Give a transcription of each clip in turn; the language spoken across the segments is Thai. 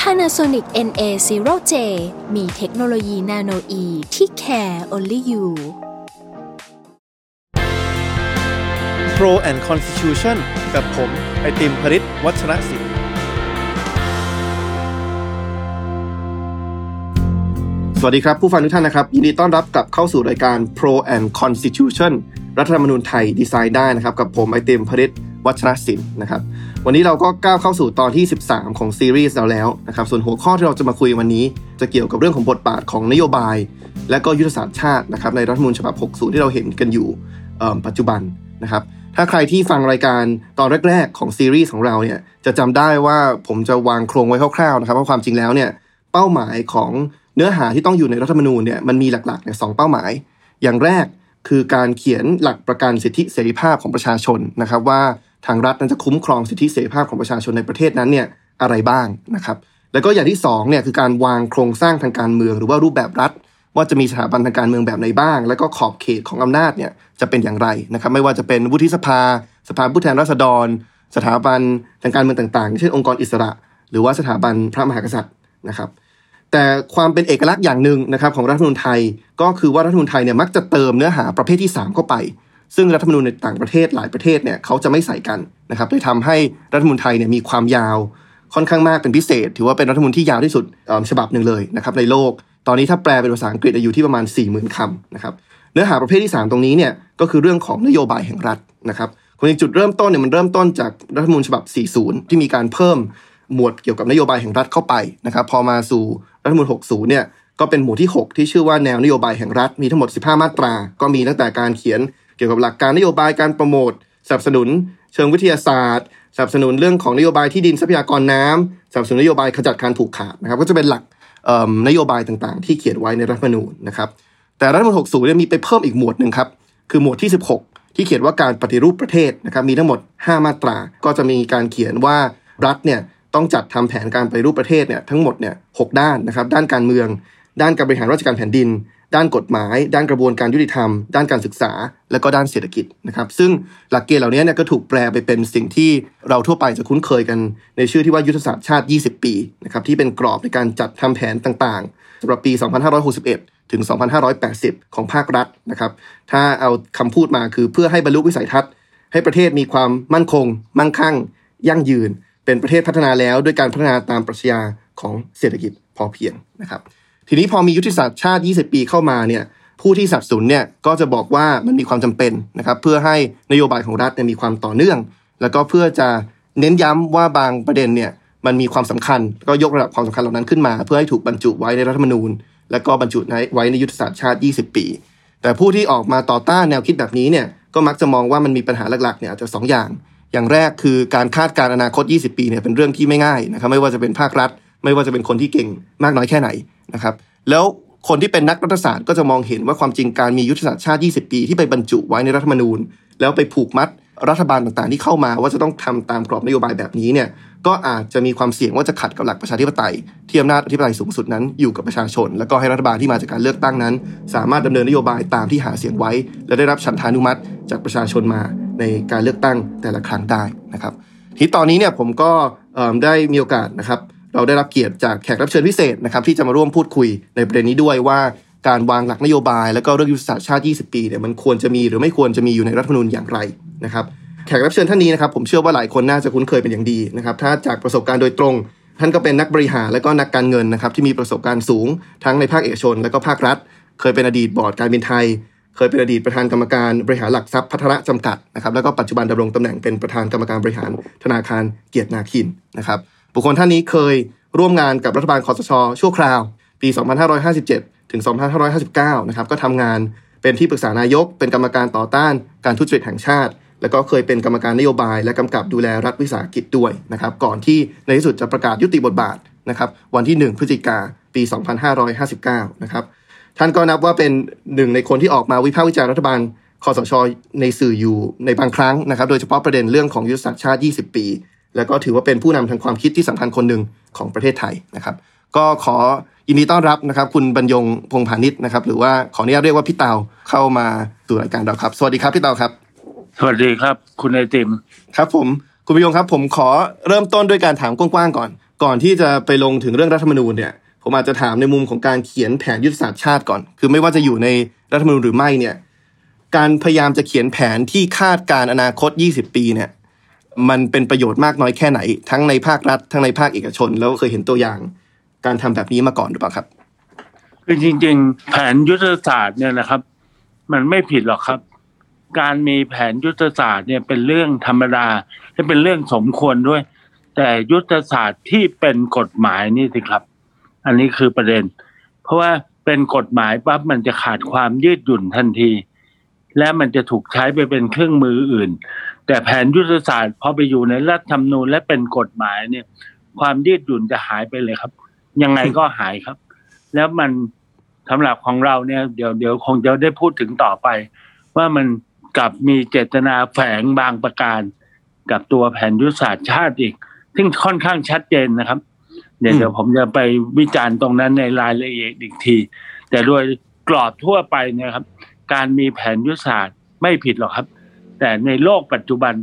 Panasonic NA0J มีเทคโนโลยีนาโนอีที่ care only you Pro and Constitution กับผม ไอติมพริตวัชรศิลป์สวัสดีครับ ผู้ฟังทุกท่านนะครับ ยินดีต้อนรับกลับเข้าสู่รายการ Pro and Constitution รัฐธรรมนูญไทยดีไซน์ได้นะครับ กับผม ไอติมพริต วัชรศิลป์นะครับ วันนี้เราก็ก้าวเข้าสู่ตอนที่ 13 ของซีรีส์เราแล้วนะครับ ส่วนหัวข้อที่เราจะมาคุยวันนี้ จะเกี่ยวกับเรื่องของบทบาทของนโยบาย และก็ยุทธศาสตร์ชาตินะครับในรัฐมนูญฉบับ 60 ที่เราเห็นกันอยู่ปัจจุบันนะครับ ถ้าใครที่ฟังรายการตอนแรก ๆ ของซีรีส์ของเราเนี่ยจะจำได้ว่าผมจะวางโครงไว้คร่าวๆนะครับว่าความจริงแล้วเนี่ยเป้าหมายของเนื้อหาที่ต้องอยู่ในรัฐธรรมนูญเนี่ยมันมีหลักๆเนี่ยสองเป้าหมาย อย่างแรก คือการเขียนหลักประกันสิทธิเสรีภาพของประชาชนนะครับ ว่าทางรัฐนั้นจะคุ้มครองสิทธิเสรีภาพของประชาชนในประเทศนั้นเนี่ยอะไรบ้างนะครับแล้วก็อย่างที่2เนี่ยคือการวางโครงสร้างทางการเมือง หรือว่ารูปแบบรัฐ ว่าจะมีสถาบันทางการเมืองแบบไหนบ้าง แล้วก็ขอบเขตของอำนาจเนี่ยจะเป็นอย่างไรนะครับไม่ว่าจะเป็นวุฒิสภา สภาผู้แทนราษฎร สถาบันทางการเมืองต่างๆ เช่นองค์กรอิสระ หรือว่าสถาบันพระมหากษัตริย์นะครับ แต่ความเป็นเอกลักษณ์อย่างหนึ่งนะครับของรัฐธรรมนูญไทย ก็คือว่ารัฐธรรมนูญไทยเนี่ยมักจะเติมเนื้อหาประเภทที่ 3 เข้าไป ซึ่งรัฐธรรมนูญในต่างประเทศหลายประเทศเนี่ยเขาจะไม่ใส่กันนะครับเลยทำให้รัฐธรรมนูญไทยเนี่ยมีความยาวค่อนข้างมากเป็นพิเศษ ถือว่าเป็นรัฐธรรมนูญที่ยาวที่สุดฉบับหนึ่งเลยนะครับในโลก ตอนนี้ถ้าแปลเป็นภาษาอังกฤษอยู่ที่ประมาณ 4 0,000คำนะครับเนื้อหาประเภทที่ 3 ตรงนี้เนี่ยก็คือเรื่องของนโยบายแห่งรัฐนะครับคนจุดเริ่มต้นเนี่ยมันเริ่มต้นจากรัฐธรรมนูญฉบับ 40 ที่มีการเพิ่มหมวดเกี่ยวกับนโยบายแห่งรัฐเข้าไปนะครับพอมาสู่ รัฐมนูญ60 เนี่ยก็เป็นหมวดที่ 6 ที่ชื่อว่าแนวนโยบายแห่งรัฐมีทั้งหมด 15 มาตรา ก็มีตั้งแต่การเขียนเกี่ยวกับหลักการนโยบายการโปรโมทสนับสนุน เชิงวิทยาศาสตร์สนับสนุนเรื่องของนโยบายที่ดินทรัพยากรน้ำสนับสนุนนโยบายขจัดการผูกขาดนะครับก็จะเป็นหลักนโยบายต่างๆ ที่เขียนไว้ในรัฐมนูญนะครับแต่รัฐมนูญ60 เนี่ยมีไปเพิ่มอีกหมวดหนึ่งครับคือหมวดที่ 16 ที่เขียนว่าการปฏิรูปประเทศนะครับมีทั้งหมด 5 มาตรา ก็จะมีการเขียนว่ารัฐเนี่ย ต้องจัดทำแผนการปรูปประเทศเนี่ยทั้งหมดเนี่ยหด้านนะครับ ด้านการเมือง ด้านการบริหารราชการแผ่นดิน ด้านกฎหมาย ด้านกระบวนการยุติธรรม ด้านการศึกษา และก็ด้านเศรษฐกิจนะครับ ซึ่งหลักเกณฑ์เหล่านี้เนี่ยก็ถูกแปลไปเป็นสิ่งที่เราทั่วไปจะคุ้นเคยกันในชื่อที่ว่ายุทธศาสตร์ชาติ 20 ปีนะครับที่เป็นกรอบในการจัดทำแผนต่างๆสำหรับปี 2561ถึง 2580 ของภาครัฐนะครับ ถ้าเอาคำพูดมาคือเพื่อให้บรรลุวิสัยทัศน์ ให้ประเทศมีความมั่นคง มั่งคั่ง ยั่งยืน เป็นประเทศพัฒนาแล้วด้วยการพัฒนาตามปรัชญาของเศรษฐกิจพอเพียงนะครับ ทีนี้พอมียุทธศาสตร์ชาติ 20 ปีเข้ามาเนี่ยผู้ที่สับสนเนี่ยก็จะบอกว่ามันมีความจำเป็นนะครับเพื่อให้นโยบายของรัฐมีความต่อเนื่อง แล้วก็เพื่อจะเน้นย้ำว่าบางประเด็นเนี่ยมันมีความสำคัญก็ยกระดับความสำคัญเหล่านั้นขึ้นมา เพื่อให้ถูกบรรจุไว้ในรัฐธรรมนูญ แล้วก็บรรจุไว้ในยุทธศาสตร์ชาติ 20 ปี แต่ผู้ที่ออกมาต่อต้านแนวคิดแบบนี้เนี่ยก็มักจะมองว่ามันมีปัญหาหลักๆเนี่ยอาจจะ2อย่าง อย่างแรกคือการคาดการอนาคต 20 ปีเนี่ยเป็นเรื่องที่ไม่ง่ายนะครับไม่ว่าจะเป็นภาครัฐ ไม่ว่าจะเป็นคนที่เก่งมากน้อยแค่ไหนนะครับแล้วคนที่เป็นนักรัฐศาสตร์ก็จะมองเห็นว่าความจริงการมียุทธศาสตร์ชาติ 20 ปีที่ไปบรรจุไว้ในรัฐธรรมนูญ แล้วไปผูกมัดรัฐบาลต่างๆ ที่เข้ามาว่าจะต้องทำตามกรอบนโยบายแบบนี้เนี่ยก็อาจจะมีความเสี่ยงว่าจะขัดกับหลักประชาธิปไตยที่อำนาจอธิปไตยสูงสุดนั้นอยู่กับประชาชน แล้วก็ให้รัฐบาลที่มาจากการเลือกตั้งนั้น สามารถดำเนินนโยบายตามที่หาเสียงไว้ และได้รับฉันทานุมัติจากประชาชนมา ในการเลือกตั้งแต่ละครั้งได้นะครับ ทีตอนนี้เนี่ยผมก็ได้มีโอกาสนะครับ เราได้รับเกียรติจากแขกรับเชิญพิเศษนะครับ ที่จะมาร่วมพูดคุยในประเด็นนี้ด้วยว่าการวางหลักนโยบาย แล้วก็เรื่องยุทธศาสตร์ชาติ 20 ปีเนี่ยมันควรจะมีหรือไม่ควรจะมีอยู่ในรัฐธรรมนูญอย่างไรนะครับแขกรับเชิญท่านนี้นะครับผมเชื่อว่าหลายคนน่าจะคุ้นเคยเป็นอย่างดีนะครับถ้าจากประสบการณ์โดยตรง ท่านก็เป็นนักบริหารและก็นักการเงินนะครับที่มีประสบการณ์สูง ทั้งในภาคเอกชน และก็ภาครัฐ เคยเป็นอดีตบอร์ดการบินไทย เคยเป็นอดีตประธานกรรมการบริหารหลักทรัพย์พัฒระจำกัดนะครับแล้วก็ปัจจุบันดำรงตำแหน่งเป็นประธานกรรมการบริหารธนาคารเกียรตินาคินนะครับบุคคลท่านนี้เคยร่วมงานกับรัฐบาลคอสชชั่วคราว ปี 2557 ถึง 2559 นะครับก็ทำงานเป็นที่ปรึกษานายก เป็นกรรมการต่อต้านการทุจริตแห่งชาติ แล้วก็เคยเป็นกรรมการนโยบาย และกำกับดูแลรัฐวิสาหกิจด้วยนะครับก่อนที่ในที่สุดจะประกาศยุติบทบาทนะครับวันที่ 1 พฤศจิกาปี 2559 นะครับ ท่านก็นับว่าเป็นหนึ่งในคนที่ออกมาวิพากษ์วิจารณ์รัฐบาลคอสชในสื่ออยู่ในบางครั้งนะครับ โดยเฉพาะประเด็นเรื่องของยุทธศาสตร์ชาติ 20 ปี แล้วก็ถือว่าเป็นผู้นำทางความคิดที่สำคัญคนหนึ่งของประเทศไทยนะครับ ก็ขอยินดีต้อนรับนะครับ คุณบรรยงพงพาณิชย์นะครับ หรือว่าขออนุญาตเรียกว่าพี่เตาเข้ามาสู่รายการเราครับ สวัสดีครับพี่เตาครับ สวัสดีครับ คุณไอติมครับผมคุณประยงครับ ผมขอเริ่มต้นด้วยการถามกว้างๆก่อน ก่อนที่จะไปลงถึงเรื่องรัฐธรรมนูญเนี่ย ผมอาจจะถามในมุมของการเขียนแผนยุทธศาสตร์ชาติก่อน คือไม่ว่าจะอยู่ในรัฐธรรมนูญหรือไม่เนี่ย การพยายามจะเขียนแผนที่คาดการอนาคต 20 ปีเนี่ย มันเป็นประโยชน์มากน้อยแค่ไหน ทั้งในภาครัฐ ทั้งในภาคเอกชน แล้วเคยเห็นตัวอย่างการทำแบบนี้มาก่อนหรือเปล่าครับคือจริง ๆ แผนยุทธศาสตร์เนี่ยนะครับ มันไม่ผิดหรอกครับ การมีแผนยุทธศาสตร์เนี่ยเป็นเรื่องธรรมดาและเป็นเรื่องสมควรด้วย แต่ยุทธศาสตร์ที่เป็นกฎหมายนี่สิครับ อันนี้คือประเด็น เพราะว่าเป็นกฎหมายปั๊บมันจะขาดความยืดหยุ่นทันที และมันจะถูกใช้ไปเป็นเครื่องมืออื่น แต่แผนยุทธศาสตร์พอไปอยู่ในรัฐธรรมนูญและเป็นกฎหมายเนี่ย ความยืดหยุ่นจะหายไปเลยครับ ยังไงก็หายครับ แล้วมันสำหรับของเราเนี่ยเดี๋ยวเดี๋ยวคงจะได้พูดถึงต่อไป ว่ามันกลับมีเจตนาแฝงบางประการ กับตัวแผนยุทธศาสตร์ชาติอีก ซึ่งค่อนข้างชัดเจนนะครับ เดี๋ยวอืมเดี๋ยวผมจะไปวิจารณ์ตรงนั้นในรายละเอียดอีกที แต่โดยกรอบทั่วไปเนี่ยครับ การมีแผนยุทธศาสตร์ไม่ผิดหรอกครับ แต่ในโลกปัจจุบัน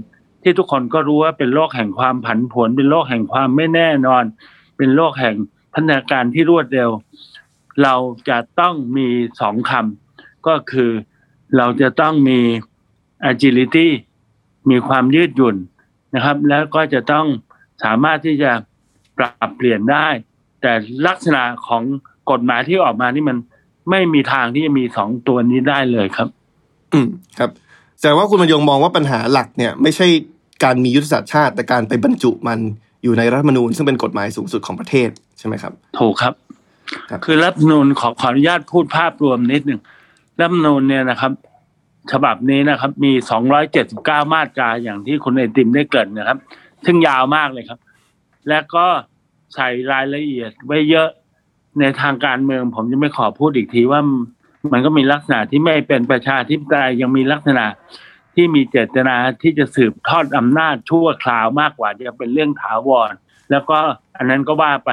ที่ทุกคนก็รู้ว่าเป็นโลกแห่งความผันผวนเป็นโลกแห่งความไม่แน่นอน เป็นโลกแห่งพัฒนาการที่รวดเร็ว เราจะต้องมีสองคำก็คือเราจะต้องมี agility มีความยืดหยุ่นนะครับ แล้วก็จะต้องสามารถที่จะ ปรับเปลี่ยนได้ แต่ลักษณะของกฎหมายที่ออกมานี่มันไม่มีทางที่จะมีสองตัวนี้ได้เลยครับ อืมครับแต่ว่าคุณบรรยงมองว่าปัญหาหลักเนี่ย ไม่ใช่การมียุทธศาสตร์ชาติ แต่การไปบรรจุมันอยู่ในรัฐธรรมนูญซึ่งเป็นกฎหมายสูงสุดของประเทศใช่ไหมครับ ถูกครับครับคือรัฐธรรมนูญขอขออนุญาตพูดภาพรวมนิดหนึ่งรัฐธรรมนูญเนี่ยนะครับ ฉบับนี้นะครับ มี 279 มาตราอย่างที่คุณไอติมได้เกริดนะครับ ซึ่งยาวมากเลยครับ และก็ใส่รายละเอียดไว้เยอะในทางการเมือง ผมจะไม่ขอพูดอีกทีว่ามันก็มีลักษณะที่ไม่เป็นประชาธิปไตยยังมีลักษณะที่มีเจตนาที่จะสืบทอดอำนาจชั่วคราวมากกว่าจะเป็นเรื่องถาวร แล้วก็อันนั้นก็ว่าไป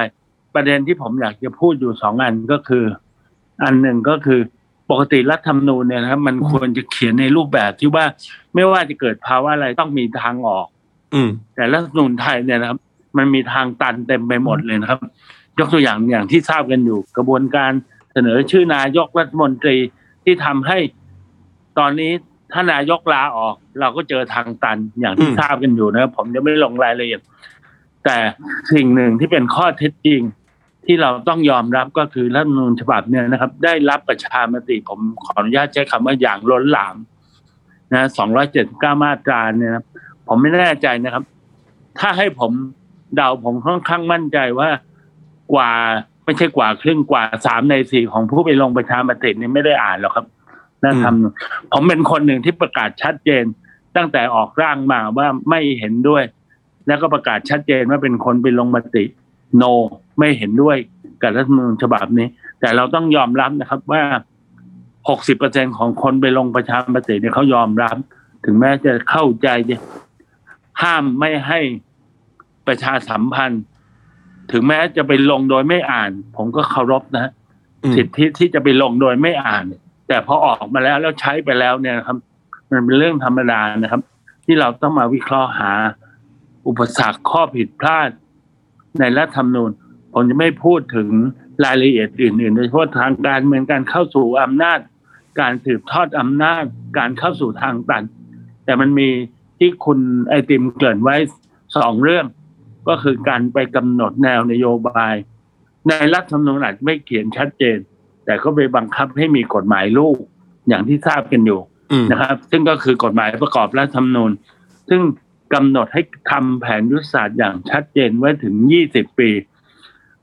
ประเด็นที่ผมอยากจะพูดอยู่สองอันก็คือ อันหนึ่งก็คือปกติรัฐธรรมนูญเนี่ยนะครับมันควรจะเขียนในรูปแบบที่ว่าไม่ว่าจะเกิดภาวะอะไรต้องมีทางออก อืแต่รัฐธรรมนูญไทยเนี่ยนะครับ มันมีทางตันเต็มไปหมดเลยนะครับ ยกตัวอย่างอย่างที่ทราบกันอยู่กระบวนการเสนอชื่อนายกรัฐมนตรีที่ทำให้ตอนนี้ถ้านายกลาออก เราก็เจอทางตันอย่างที่ทราบกันอยู่นะครับผมจะไม่ลงรายละเอียดแต่สิ่งหนึ่งที่เป็นข้อเท็จจริง ที่เราต้องยอมรับก็คือรัฐมนูญฉบับเนี่ยนะครับ ได้รับประชามติผมขออนุญาตใช้คำว่าอย่างล้นหลามนะ279มาตราเนี่ยนะผมไม่แน่ใจนะครับ ถ้าให้ผม เดาผมค่อนข้างมั่นใจว่ากว่าไม่ใช่กว่าครึ่งกว่าสามในสี่ของผู้ไปลงประชามติเนี่ยไม่ได้อ่านหรอกครับนะทำผมเป็นคนหนึ่งที่ประกาศชัดเจน ตั้งแต่ออกร่างมาว่าไม่เห็นด้วย แล้วก็ประกาศชัดเจนว่าเป็นคนไปลงมติ no ไม่เห็นด้วยกับรัฐธรรมนูญฉบับนี้ แต่เราต้องยอมรับนะครับว่า60%ของคนไปลงประชามติเนี่ยเขายอมรับ ถึงแม้จะเข้าใจจะห้ามไม่ให้ ประชาสัมพันธ์ ถึงแม้จะไปลงโดยไม่อ่าน ผมก็เคารพนะอืมสิทธิที่จะไปลงโดยไม่อ่าน แต่พอออกมาแล้วแล้วใช้ไปแล้วเนี่ยนะครับ มันเป็นเรื่องธรรมดานะครับ ที่เราต้องมาวิเคราะห์หา อุปสรรคข้อผิดพลาด ในรัฐธรรมนูญผมจะไม่พูดถึงรายละเอียดอื่นๆโดยเฉพาะทางการเมืองการเข้าสู่อำนาจ การสืบทอดอำนาจ การเข้าสู่ทางตัน แต่มันมีที่คุณไอติมเกริ่นไว้สองเรื่อง ก็คือการไปกำหนดแนวนโยบาย ในรัฐธรรมนูญอาจไม่เขียนชัดเจน แต่ก็ไปบังคับให้มีกฎหมายลูกอย่างที่ทราบกันอยู่อืมนะครับ ซึ่งก็คือกฎหมายประกอบรัฐธรรมนูญ ซึ่งกำหนดให้ทำแผนยุทธศาสตร์อย่างชัดเจนไว้ถึง20ปี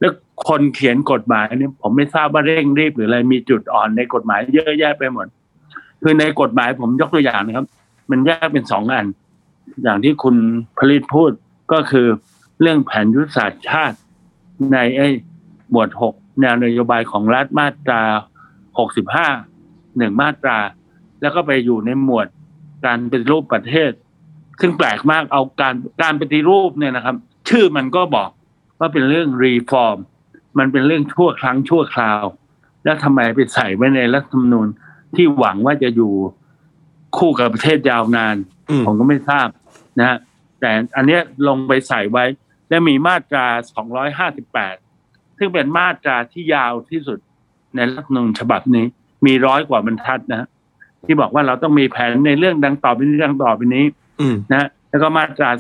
แล้วคนเขียนกฎหมายเนี่ยผมไม่ทราบว่าเร่งรีบหรืออะไรมีจุดอ่อนในกฎหมายเยอะแยะไปหมด คือในกฎหมายผมยกตัวอย่างนะครับ มันแยกเป็นสองอัน อย่างที่คุณผลิตพูดก็คือ เรื่องแผนยุทธศาสตร์ชาติในไอ้หมวดหกแนวนโยบายของรัฐมาตรา65หนึ่งมาตรา แล้วก็ไปอยู่ในหมวดการปฏิรูปประเทศ ซึ่งแปลกมากเอาการการปฏิรูปเนี่ยนะครับ ชื่อมันก็บอกว่าเป็นเรื่องรีฟอร์มมันเป็นเรื่องชั่วครั้งชั่วคราว แล้วทำไมไปใส่ไว้ในรัฐธรรมนูญที่หวังว่าจะอยู่คู่กับประเทศยาวนานอืมผมก็ไม่ทราบนะฮะแต่อันเนี้ยลงไปใส่ไว้ และมีมาตรา 258 ซึ่งเป็นมาตราที่ยาวที่สุดในรัฐธรรมนูญฉบับนี้ มีร้อยกว่าบรรทัดนะฮะที่บอกว่าเราต้องมีแผนในเรื่องดังต่อไปนี้ดังต่อไปนี้อืมนะฮะแล้วก็มาตรา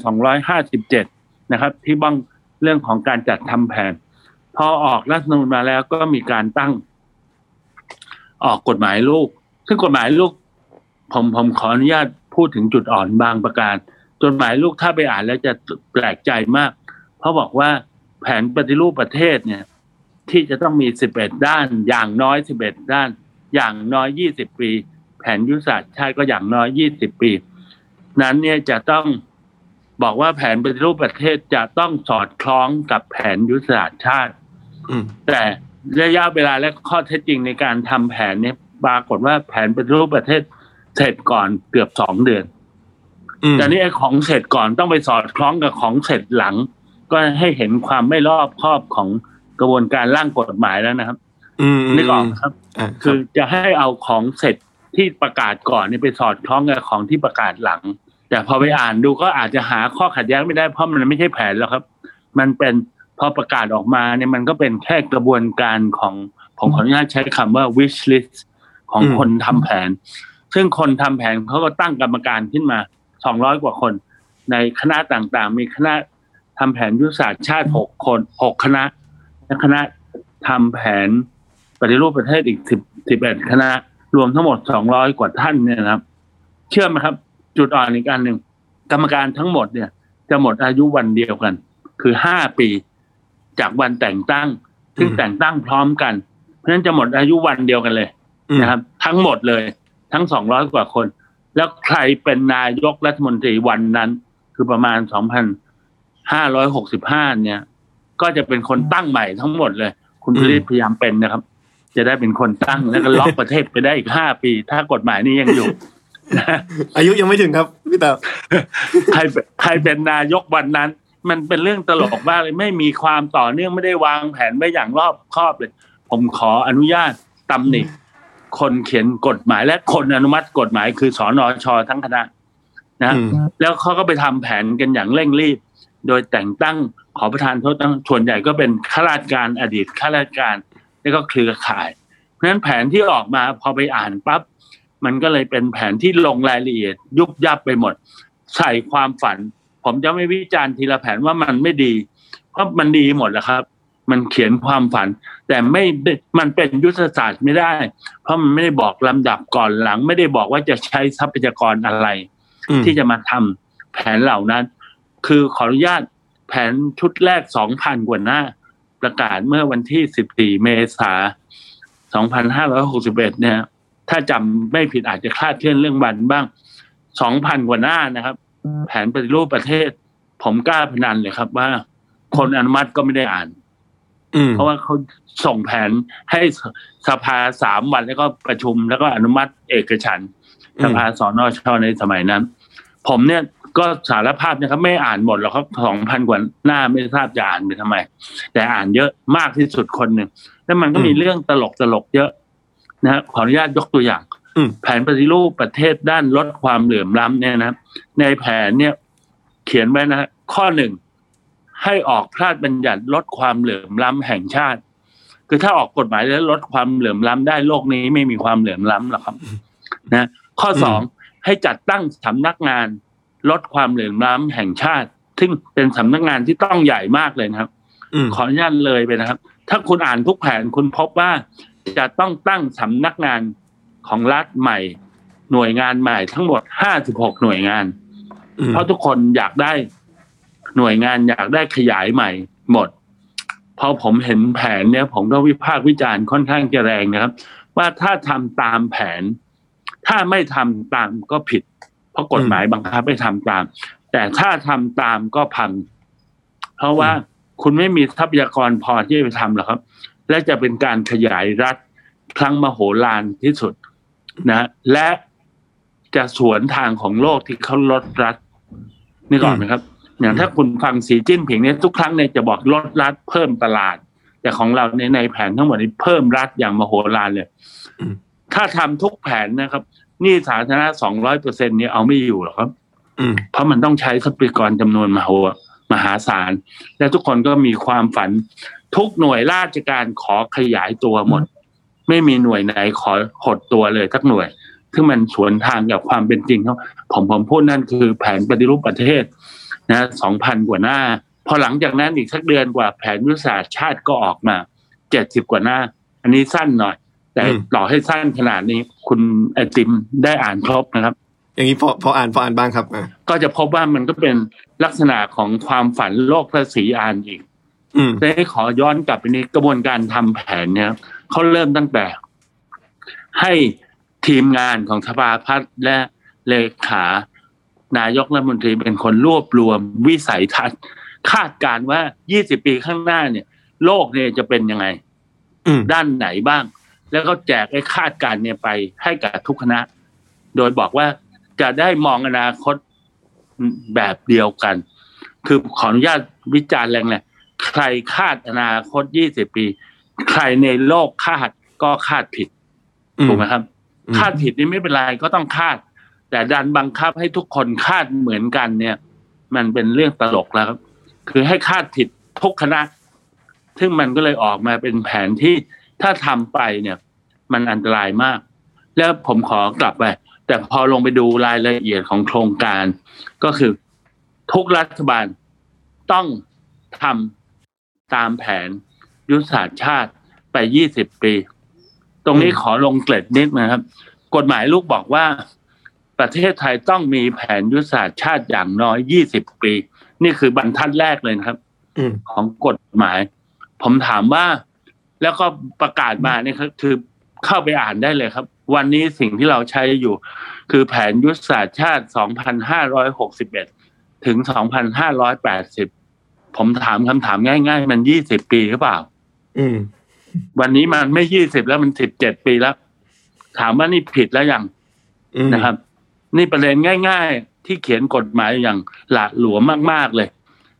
257 นะครับ ที่บ้างเรื่องของการจัดทำแผน พอออกรัฐธรรมนูญมาแล้วก็มีการตั้ง ออกกฎหมายลูกซึ่งกฎหมายลูกผมผมขออนุญาตพูดถึงจุดอ่อนบางประการ กฎหมายลูกถ้าไปอ่านแล้วจะแปลกใจมาก เพราะบอกว่าแผนปฏิรูปประเทศเนี่ย ที่จะต้องมี11ด้าน อย่างน้อย11ด้าน อย่างน้อย20ปี แผนยุทธศาสตร์ชาติก็อย่างน้อย20ปี นั้นเนี่ยจะต้องบอกว่าแผนปฏิรูปประเทศจะต้องสอดคล้องกับแผนยุทธศาสตร์ชาติอืมแต่ระยะเวลาและข้อเท็จจริงในการทำแผนเนี่ยปรากฏว่าแผนปฏิรูปประเทศเสร็จก่อนเกือบสองเดือนอืมแต่นี่ไอ้ของเสร็จก่อนต้องไปสอดคล้องกับของเสร็จหลัง ก็ให้เห็นความไม่รอบคอบของกระบวนการร่างกฎหมายแล้วนะครับ อืมนึกออกไหมครับอ่าคือจะให้เอาของเสร็จที่ประกาศก่อนนี่ไปสอดคล้องกับของที่ประกาศหลัง แต่พอไปอ่านดูก็อาจจะหาข้อขัดแย้งไม่ได้เพราะมันไม่ใช่แผนแล้วครับ มันเป็นพอประกาศออกมาเนี่ยมันก็เป็นแค่กระบวนการของผมขออนุญาตใช้คำว่า wish list ของคนทำแผน ซึ่งคนทำแผนเขาก็ตั้งกรรมการขึ้นมาสองร้อยกว่าคน ในคณะต่างๆ มีคณะ ทำแผนยุทธศาสตร์ชาติหกคนหกคณะและคณะทำแผนปฏิรูปประเทศอีกสิบสิบเอ็ดคณะ รวมทั้งหมดสองร้อยกว่าท่านเนี่ยนะครับ เชื่อไหมครับ จุดอ่อนอีกอันหนึ่งกรรมการทั้งหมดเนี่ย จะหมดอายุวันเดียวกัน คือห้าปี จากวันแต่งตั้ง ซึ่งแต่งตั้งพร้อมกัน เพราะฉะนั้นจะหมดอายุวันเดียวกันเลยอืมนะครับ ทั้งหมดเลย ทั้งสองร้อยกว่าคน แล้วใครเป็นนายกรัฐมนตรีวันนั้น คือประมาณสองพัน ห้าร้อยหกสิบห้าเนี่ย ก็จะเป็นคนตั้งใหม่ทั้งหมดเลย คุณผลิตพยายามเป็นนะครับ จะได้เป็นคนตั้งแล้วก็ล็อกประเทศไปได้อีกห้าปี ถ้ากฎหมายนี้ยังอยู่ อายุยังไม่ถึงครับพี่เต๋อใครเป็นใครเป็นนายกวันนั้น มันเป็นเรื่องตลกมากเลย ไม่มีความต่อเนื่องไม่ได้วางแผนไว้อย่างรอบคอบเลย ผมขออนุญาตตำหนิคนเขียนกฎหมายและคนอนุมัติกฎหมายคือสอนอชอทั้งคณะนะอืมแล้วเขาก็ไปทำแผนกันอย่างเร่งรีบ โดยแต่งตั้งขอประทานโทษตั้งส่วนใหญ่ก็เป็นข้าราชการอดีตข้าราชการแล้วก็เครือข่าย เพราะฉะนั้นแผนที่ออกมาพอไปอ่านปั๊บมันก็เลยเป็นแผนที่ลงรายละเอียด ยุบยับไปหมด ใส่ความฝัน ผมจะไม่วิจารณ์ทีละแผนว่ามันไม่ดี เพราะมันดีหมดแหละครับ มันเขียนความฝัน แต่ไม่ได้มันเป็นยุทธศาสตร์ไม่ได้ เพราะมันไม่ได้บอกลำดับก่อนหลัง ไม่ได้บอกว่าจะใช้ทรัพยากรอะไรอืมที่จะมาทำแผนเหล่านั้น คือขออนุญาตแผนชุดแรกสองพันกว่าหน้า ประกาศเมื่อวันที่สิบสี่เมษาสองพันห้าร้อยหกสิบเอ็ดเนี่ย ถ้าจำไม่ผิดอาจจะคลาดเคลื่อนเรื่องวันบ้างสองพันกว่าหน้านะครับ แผนปฏิรูปประเทศ ผมกล้าพนันเลยครับว่า คนอนุมัติก็ไม่ได้อ่านอืมเพราะว่าเขาส่งแผนให้สภาสามวันแล้วก็ประชุมแล้วก็อนุมัติเอกฉันท์สภาสอนอชในสมัยนั้น ผมเนี่ย ก็สารภาพนะครับ ไม่อ่านหมดหรอกครับสองพันกว่าหน้าไม่ทราบจะอ่านไปทำไม แต่อ่านเยอะมากที่สุดคนหนึ่งแล้วมันก็มีเรื่องตลกตลกๆเยอะนะฮะขออนุญาตยกตัวอย่างอืมแผนปฏิรูปประเทศด้านลดความเหลื่อมล้ำเนี่ยนะครับในแผนเนี่ย เขียนไว้นะฮะข้อหนึ่งให้ออกพระราชบัญญัติลดความเหลื่อมล้ำแห่งชาติ คือถ้าออกกฎหมายแล้วลดความเหลื่อมล้ำได้โลกนี้ไม่มีความเหลื่อมล้ำหรอกครับ นะ ข้อสองให้จัดตั้งสำนักงาน ลดความเหลื่อมล้ำแห่งชาติ ซึ่งเป็นสำนักงานที่ต้องใหญ่มากเลยนะครับอืมขออนุญาตเลยไปนะครับ ถ้าคุณอ่านทุกแผนคุณพบว่าจะต้องตั้งสำนักงานของรัฐใหม่ หน่วยงานใหม่ทั้งหมดห้าสิบหกหน่วยงานอืมเพราะทุกคนอยากได้หน่วยงานอยากได้ขยายใหม่หมด พอผมเห็นแผนเนี่ยผมก็วิพากษ์วิจารณ์ค่อนข้างจะแรงนะครับ ว่าถ้าทำตามแผน ถ้าไม่ทำตามก็ผิดเพ ราะกฎหมายบังคับให้ทำตาม แต่ถ้าทำตามก็พัง เพราะว่าคุณไม่มีทรัพยากรพอที่จะไปทำหรอกครับ และจะเป็นการขยายรัฐครั้งมโหฬารที่สุดนะ และจะสวนทางของโลกที่เขาลดรัฐนี่ก่อนนะครับ อย่างถ้าคุณฟังสีจิ้นผิงเนี่ยทุกครั้งเนี่ยจะบอกลดรัฐเพิ่มตลาด แต่ของเราในในแผนทั้งหมดนี้เพิ่มรัฐอย่างมโหฬารเลยอืมถ้าทำทุกแผนนะครับห นี่สาธารณะสองร้อยเปอร์เซ็นเนี่ยเอาไม่อยู่หรอกครับอืมเพราะมันต้องใช้ทรัพยากรจำนวนมโหมหาศาล และทุกคนก็มีความฝันทุกหน่วยราชการขอขยายตัวหมด ไม่มีหน่วยไหนขอหดตัวเลยทักหน่วย ซึ่งมันสวนทางกับความเป็นจริงเขาผมผมพูดนั่นคือแผนปฏิรูปประเทศนะสองพันกว่าหน้า พอหลังจากนั้นอีกสักเดือนกว่าแผนยุทธศาสตร์ชาติก็ออกมาเจ็ดสิบกว่าหน้า อันนี้สั้นหน่อย แต่อืมต่อให้สั้นขนาดนี้ คุณไอติมได้อ่านครบนะครับ อย่างนี้พอพออ่านพออ่านบ้างครับอ่าก็จะพบว่ามันก็เป็นลักษณะของความฝันโลกพระศรีอานอีกอืมได้ขอย้อนกลับไปนี้กระบวนการทำแผนเนี่ยเขาเริ่มตั้งแต่ ให้ทีมงานของสภาพัฒน์และเลขานายกรัฐมนตรีเป็นคนรวบรวมวิสัยทัศน์ คาดการณ์ว่า 20 ปีข้างหน้าเนี่ย โลกเนี่ยจะเป็นยังไงอืมด้านไหนบ้าง แล้วก็แจกไอ้คาดการณ์เนี่ยไปให้กับทุกคณะ โดยบอกว่าจะได้มองอนาคตแบบเดียวกัน คือขออนุญาตวิจารณ์แรงเลยใครคาดอนาคต20ปี ใครในโลกคาดก็คาดผิดอืมถูกไหมครับอืมคาดผิดนี่ไม่เป็นไรก็ต้องคาด แต่ดันบังคับให้ทุกคนคาดเหมือนกันเนี่ย มันเป็นเรื่องตลกแล้วครับ คือให้คาดผิดทุกคณะ ซึ่งมันก็เลยออกมาเป็นแผนที่ ถ้าทำไปเนี่ย มันอันตรายมาก แล้วผมขอกลับไป แต่พอลงไปดูรายละเอียดของโครงการ ก็คือทุกรัฐบาลต้องทำตามแผนยุทธศาสตร์ชาติไป 20 ปี ตรงนี้อืมขอลงเกล็ดนิดนะครับ กฎหมายลูกบอกว่า ประเทศไทยต้องมีแผนยุทธศาสตร์ชาติอย่างน้อย 20 ปี นี่คือบรรทัดแรกเลยนะครับอืมของกฎหมาย ผมถามว่า แล้วก็ประกาศมาเนี่ยครับคือเข้าไปอ่านได้เลยครับ วันนี้สิ่งที่เราใช้อยู่ คือแผนยุทธศาสตร์ชาติ 2561 ถึง 2580 ผมถามคำถามง่าย ๆ มัน 20 ปีหรือเปล่า อืม วันนี้มันไม่ 20 แล้วมัน 17 ปีแล้ว ถามว่านี่ผิดแล้วยังอืมนะครับ นี่ประเด็นง่าย ๆ ที่เขียนกฎหมายอย่างหละหลวมมาก ๆ เลย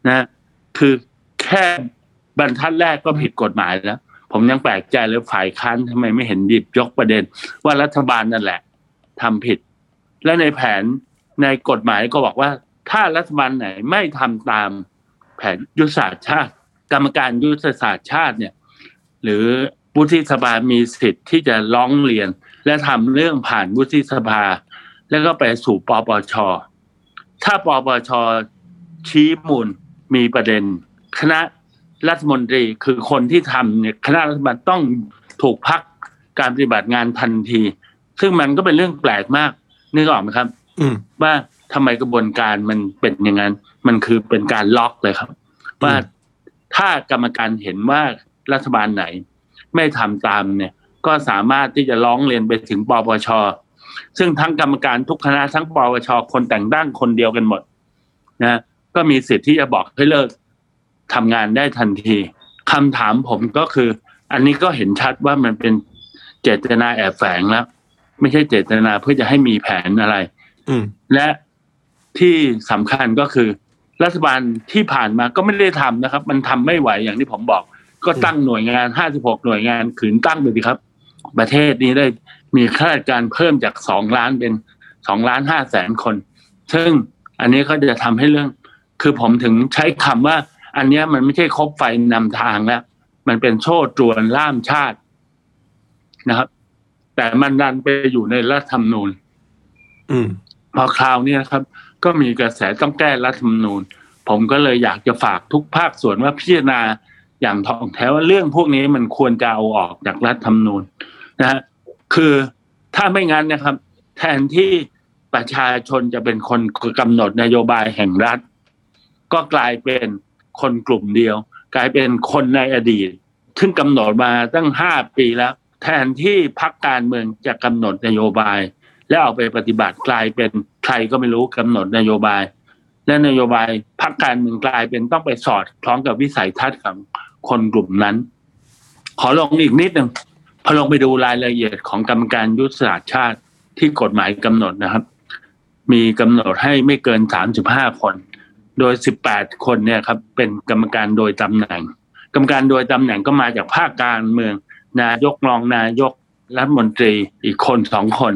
นะ คือแค่บรรทัดแรกก็ผิดกฎหมายแล้ว ผมยังแปลกใจเลยฝ่ายค้านทำไมไม่เห็นหยิบยกประเด็น ว่ารัฐบาลนั่นแหละทำผิด และในแผนในกฎหมายก็บอกว่า ถ้ารัฐบาลไหนไม่ทำตามแผนยุทธศาสตร์ชาติ กรรมการยุทธศาสตร์ชาติเนี่ย หรือวุฒิสภามีสิทธิ์ที่จะร้องเรียน และทำเรื่องผ่านวุฒิสภา แล้วก็ไปสู่ปปชถ้าปปชชี้มูลมีประเด็น คณะ รัฐมนตรีคือคนที่ทำเนี่ยคณะรัฐบาลต้องถูกพักการปฏิบัติงานทันที ซึ่งมันก็เป็นเรื่องแปลกมากนึกออกไหมครับ อืมว่าทำไมกระบวนการมันเป็นอย่างนั้น มันคือเป็นการล็อกเลยครับ ว่าถ้ากรรมการเห็นว่ารัฐบาลไหน ไม่ทำตามเนี่ย ก็สามารถที่จะร้องเรียนไปถึงปปชซึ่งทั้งกรรมการทุกคณะทั้งปปชคนแต่งตั้งคนเดียวกันหมด นะ ก็มีสิทธิ์ที่จะบอกให้เลิก ทำงานได้ทันทีคำถามผมก็คือ อันนี้ก็เห็นชัดว่ามันเป็นเจตนาแอบแฝงแล้ว ไม่ใช่เจตนาเพื่อจะให้มีแผนอะไรอืมและที่สำคัญก็คือ รัฐบาลที่ผ่านมาก็ไม่ได้ทำนะครับ มันทำไม่ไหวอย่างที่ผมบอก ก็ตั้งหน่วยงาน 56 หน่วยงานขืนตั้งไปสิครับ ประเทศนี้ได้มีข้าราชการเพิ่มจาก 2 ล้านเป็น 2 ล้าน5แสนคน ซึ่งอันนี้ก็จะทำให้เรื่อง คือผมถึงใช้คำว่า อันเนี้ยมันไม่ใช่คบไฟนำทางแล้วมันเป็นโซ่ตรวนล่ามชาตินะครับ แต่มันดันไปอยู่ในรัฐธรรมนูญอืมพอคราวนี้นะครับ ก็มีกระแสต้องแก้รัฐธรรมนูญ ผมก็เลยอยากจะฝากทุกภาคส่วนว่าพิจารณาอย่างท่องแท้ว่าเรื่องพวกนี้มันควรจะเอาออกจากรัฐธรรมนูญนะฮะคือถ้าไม่งั้นนะครับ แทนที่ประชาชนจะเป็นคนกำหนดนโยบายแห่งรัฐ ก็กลายเป็น คนกลุ่มเดียว กลายเป็นคนในอดีตซึ่งกำหนดมาตั้งห้าปีแล้ว แทนที่พักการเมืองจะกำหนดนโยบาย แล้วเอาไปปฏิบัติกลายเป็นใครก็ไม่รู้กำหนดนโยบาย และนโยบายพักการเมืองกลายเป็นต้องไปสอดคล้องกับวิสัยทัศน์ของคนกลุ่มนั้น ขอลงอีกนิดหนึ่งพอลงไปดูรายละเอียดของกรรมการยุทธศาสตร์ชาติที่กฎหมายกำหนดนะครับ มีกำหนดให้ไม่เกินสามสิบห้าคน โดยสิบแปดคนเนี่ยครับเป็นกรรมการโดยตำแหน่ง กรรมการโดยตำแหน่งก็มาจากภาคการเมือง นายกรองนายกรัฐมนตรีอีกคนสองคน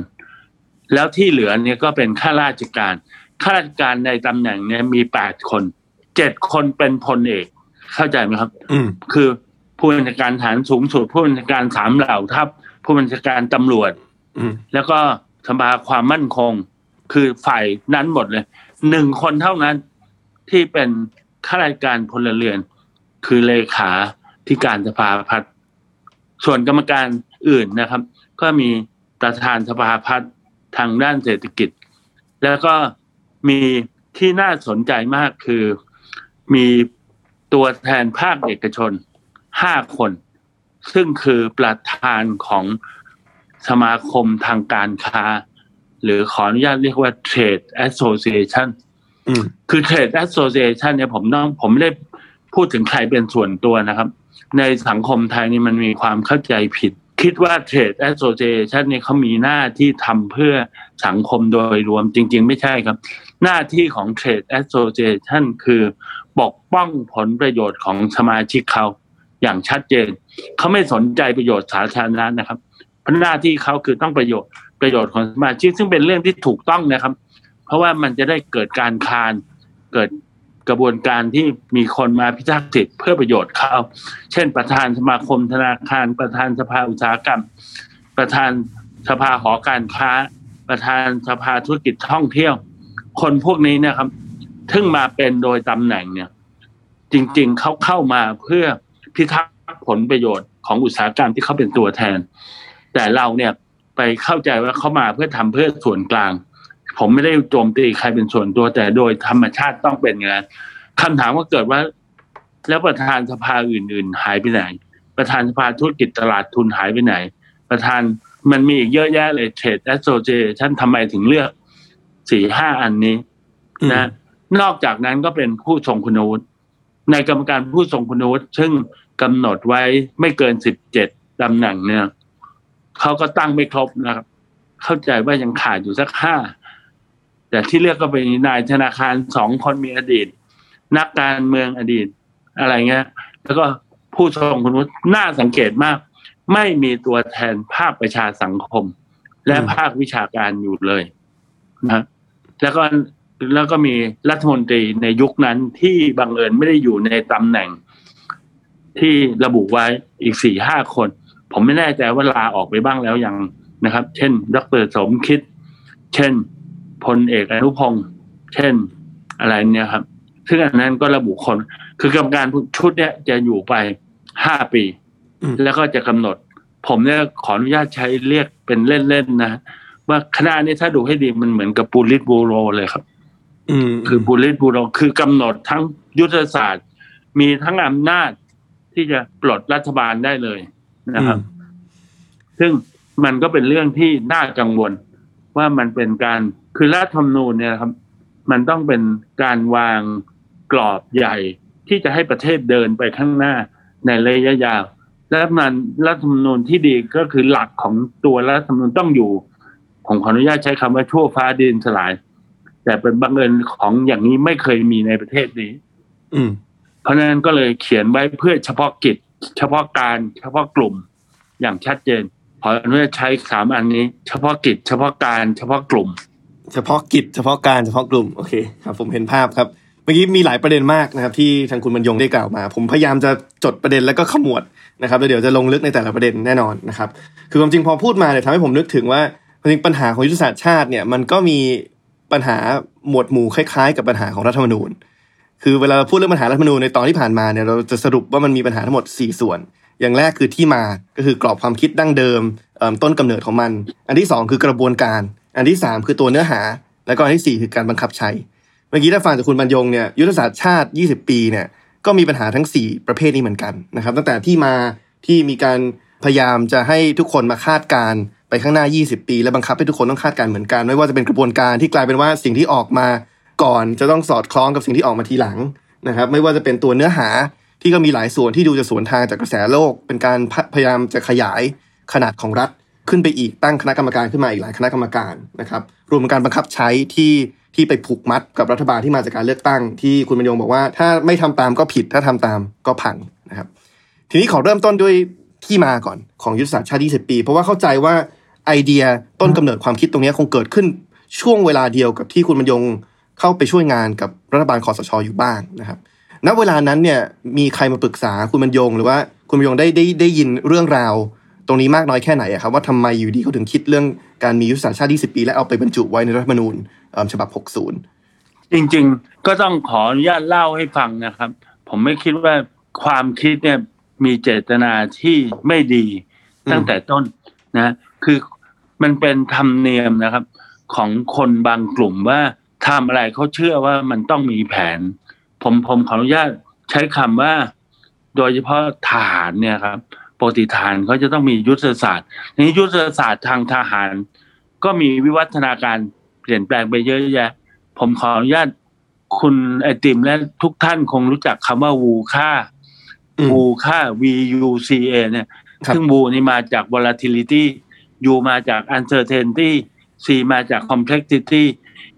แล้วที่เหลือเนี่ยก็เป็นข้าราชการข้าราชการในตำแหน่งเนี่ยมีแปดคนเจ็ดคนเป็นพลเอก เข้าใจไหมครับอืมคือผู้บัญชาการฐานสูงสุดผู้บัญชาการสามเหล่าทัพผู้บัญชาการตำรวจอืมแล้วก็สภาความมั่นคง คือฝ่ายนั้นหมดเลยหนึ่งคนเท่านั้น ที่เป็นข้าราชการพลเรือน คือเลขาที่การสภาพัฒน์ส่วนกรรมการอื่นนะครับ ก็มีประธานสภาพัฒน์ทางด้านเศรษฐกิจ แล้วก็มีที่น่าสนใจมากคือ มีตัวแทนภาคเอกชนห้าคน ซึ่งคือประธานของสมาคมทางการค้า หรือขออนุญาตเรียกว่า Trade Association คือ Trade Association เนี่ยผมต้องผมไม่ได้พูดถึงใครเป็นส่วนตัวนะครับ ในสังคมไทยนี่มันมีความเข้าใจผิด คิดว่า Trade Association เนี่ยเขามีหน้าที่ทำเพื่อสังคมโดยรวมจริง ๆ ไม่ใช่ครับ หน้าที่ของ Trade Association คือปกป้องผลประโยชน์ของสมาชิกเขาอย่างชัดเจน เขาไม่สนใจประโยชน์สาธารณะนะครับเพราะหน้าที่เขาคือต้องประโยชน์ประโยชน์ของสมาชิกซึ่งเป็นเรื่องที่ถูกต้องนะครับ ราะว่ามันจะได้เกิดการคานเกิดกระบวนการที่มีคนมาพิทักษ์สิทธิ์เพื่อประโยชน์เขา เช่น ประธานสมาคมธนาคาร ประธานสภาอุตสาหกรรม ประธานสภาหอการค้า ประธานสภาธุรกิจท่องเที่ยว คนพวกนี้นะครับถึงมาเป็นโดยตำแหน่งเนี่ย จริงๆเขาเข้ามาเพื่อพิทักษ์ผลประโยชน์ของอุตสาหกรรมที่เขาเป็นตัวแทน แต่เราเนี่ยไปเข้าใจว่าเขามาเพื่อทำเพื่อส่วนกลาง ผมไม่ได้โจมตีใครเป็นส่วนตัวแต่โดยธรรมชาติต้องเป็นอย่างนั้นคำถามว่าเกิดว่า แล้วประธานสภาอื่น ๆ หายไปไหน ประธานสภาธุรกิจตลาดทุนหายไปไหน ประธานมันมีอีกเยอะแยะเลยเทรดแอสโซเจชันทำไมถึงเลือกสี่ห้าอันนี้นะนอกจากนั้นก็เป็นผู้ทรงคุณวุฒิในกรรมการผู้ทรงคุณวุฒิซึ่งกำหนดไว้ไม่เกินสิบเจ็ดตำแหน่งเนี่ยเขาก็ตั้งไม่ครบนะครับ เข้าใจว่ายังขาดอยู่สักห้า แต่ที่เลือกก็เป็นนายธนาคารสองคนมีอดีต นักการเมืองอดีตอะไรเงี้ย แล้วก็ผู้ทรงคุณวุฒิน่าสังเกตมาก ไม่มีตัวแทนภาคประชาสังคม และภาควิชาการอยู่เลยนะแล้วก็แล้วก็มีรัฐมนตรีในยุคนั้นที่บังเอิญไม่ได้อยู่ในตำแหน่ง ที่ระบุไว้อีกสี่ห้าคน ผมไม่แน่ใจว่าลาออกไปบ้างแล้วยังนะครับ เช่น ดรสมคิด เช่น พลเอกอนุพงศ์เช่นอะไรเนี่ยครับ ซึ่งอันนั้นก็ระบุคน คือกรรมการชุดเนี้ยจะอยู่ไปห้าปีอืมแล้วก็จะกำหนด ผมเนี่ยขออนุญาตใช้เรียกเป็นเล่นๆนะว่าคณะนี้ถ้าดูให้ดีมันเหมือนกับปูลิตบูโรเลยครับอืมคือบูลิตบูโรคือกำหนดทั้งยุทธศาสตร์ มีทั้งอำนาจที่จะปลดรัฐบาลได้เลยนะครับ ซึ่งมันก็เป็นเรื่องที่น่ากังวลว่ามันเป็นการ คือรัฐธรรมนูญเนี่ยครับ มันต้องเป็นการวางกรอบใหญ่ที่จะให้ประเทศเดินไปข้างหน้าในระยะยาว และมันรัฐธรรมนูญที่ดีก็คือหลักของตัวรัฐธรรมนูญต้องอยู่ผมขออนุญาตใช้คำว่าชั่วฟ้าดินสลาย แต่เป็นบังเอิญของอย่างนี้ไม่เคยมีในประเทศนี้ อืม เพราะฉะนั้นก็เลยเขียนไว้เพื่อเฉพาะกิจ เฉพาะการเฉพาะกลุ่มอย่างชัดเจนขออนุญาตใช้สามอันนี้ เฉพาะกิจ เฉพาะการเฉพาะกลุ่ม เฉพาะกิจเฉพาะการเฉพาะกลุ่มโอเคครับผมเห็นภาพครับเมื่อกี้มีหลายประเด็นมากนะครับที่ทางคุณบรรยงได้กล่าวมา ผมพยายามจะจดประเด็นแล้วก็ขมวดนะครับแล้วเดี๋ยวจะลงลึกในแต่ละประเด็นแน่นอนนะครับคือความจริงพอพูดมาเนี่ยทำให้ผมนึกถึงว่าความจริงปัญหาของยุทธศาสตร์ชาติเนี่ยมันก็มีปัญหาหมวดหมู่คล้ายๆ กับปัญหาของรัฐธรรมนูญ คือเวลาเราพูดเรื่องปัญหารัฐธรรมนูญในตอนที่ผ่านมาเนี่ยเราจะสรุปว่ามันมีปัญหาทั้งหมด 4 ส่วน อย่างแรกคือที่มาก็คือกรอบความคิดดั้งเดิมเอิ่มต้นกำเนิดของมัน อันที่สองคือกระบวนการ อันที่สามคือตัวเนื้อหา แล้วก็อันที่สี่คือการบังคับใช้ เมื่อกี้ถ้าฟังจากคุณบรรยงเนี่ยยุทธศาสตร์ชาติ 20 ปีเนี่ยก็มีปัญหาทั้ง 4 ประเภทนี้เหมือนกันนะครับตั้งแต่ที่มาที่มีการพยายามจะให้ทุกคนมาคาดการณ์ไปข้างหน้า 20 ปี และบังคับให้ทุกคนต้องคาดการณ์เหมือนกัน ไม่ว่าจะเป็นกระบวนการที่กลายเป็นว่าสิ่งที่ออกมาก่อนจะต้องสอดคล้องกับสิ่งที่ออกมาทีหลังนะครับไม่ว่าจะเป็นตัวเนื้อหาที่ก็มีหลายส่วนที่ดูจะสวนทางจากกระแสโลก เป็นการพยายามจะขยายขนาดของรัฐ ขึ้นไปอีกตั้งคณะกรรมการขึ้นมาอีกหลายคณะกรรมการนะครับรวมถึงการบังคับใช้ที่ที่ไปผูกมัดกับรัฐบาลที่มาจากการเลือกตั้ง ที่คุณบรรยงบอกว่าถ้าไม่ทำตามก็ผิดถ้าทำตามก็พังนะครับ ทีนี้ขอเริ่มต้นด้วยที่มาก่อนของยุทธศาสตร์ชาติ 20 ปี เพราะว่าเข้าใจว่าไอเดียต้นกำเนิดความคิดตรงนี้คงเกิดขึ้นช่วงเวลาเดียวกับที่คุณบรรยงเข้าไปช่วยงานกับรัฐบาลคอสชอยู่บ้างนะครับณเวลานั้นเนี่ยมีใครมาปรึกษาคุณบรรยง หรือว่าคุณบรรยงได้ได้ได้ยินเรื่องราว ตรงนี้มากน้อยแค่ไหนอะครับว่าทำไมอยู่ดีเขาถึงคิดเรื่องการมียุทธศาสตร์ชาติ 20 ปี และเอาไปบรรจุไว้ในรัฐธรรมนูญฉบับ 60 จริงๆ ก็ต้องขออนุญาตเล่าให้ฟังนะครับ ผมไม่คิดว่าความคิดเนี่ยมีเจตนาที่ไม่ดีตั้งแต่ต้นนะ คือมันเป็นธรรมเนียมนะครับ ของคนบางกลุ่มว่าทำอะไรเขาเชื่อว่ามันต้องมีแผน ผมผมขออนุญาตใช้คำว่า โดยเฉพาะฐานเนี่ยครับ ปกติฐานเขาจะต้องมียุทธศาสตร์นี้ยุทธศาสตร์ทางทหาร ก็มีวิวัฒนาการเปลี่ยนแปลงไปเยอะแยะ ผมขออนุญาตคุณไอติมและทุกท่านคงรู้จักคำว่าวูค่าวูค่า V U C A เนี่ย ซึ่งวูนี่มาจาก volatility U มาจาก uncertainty C มาจาก complexity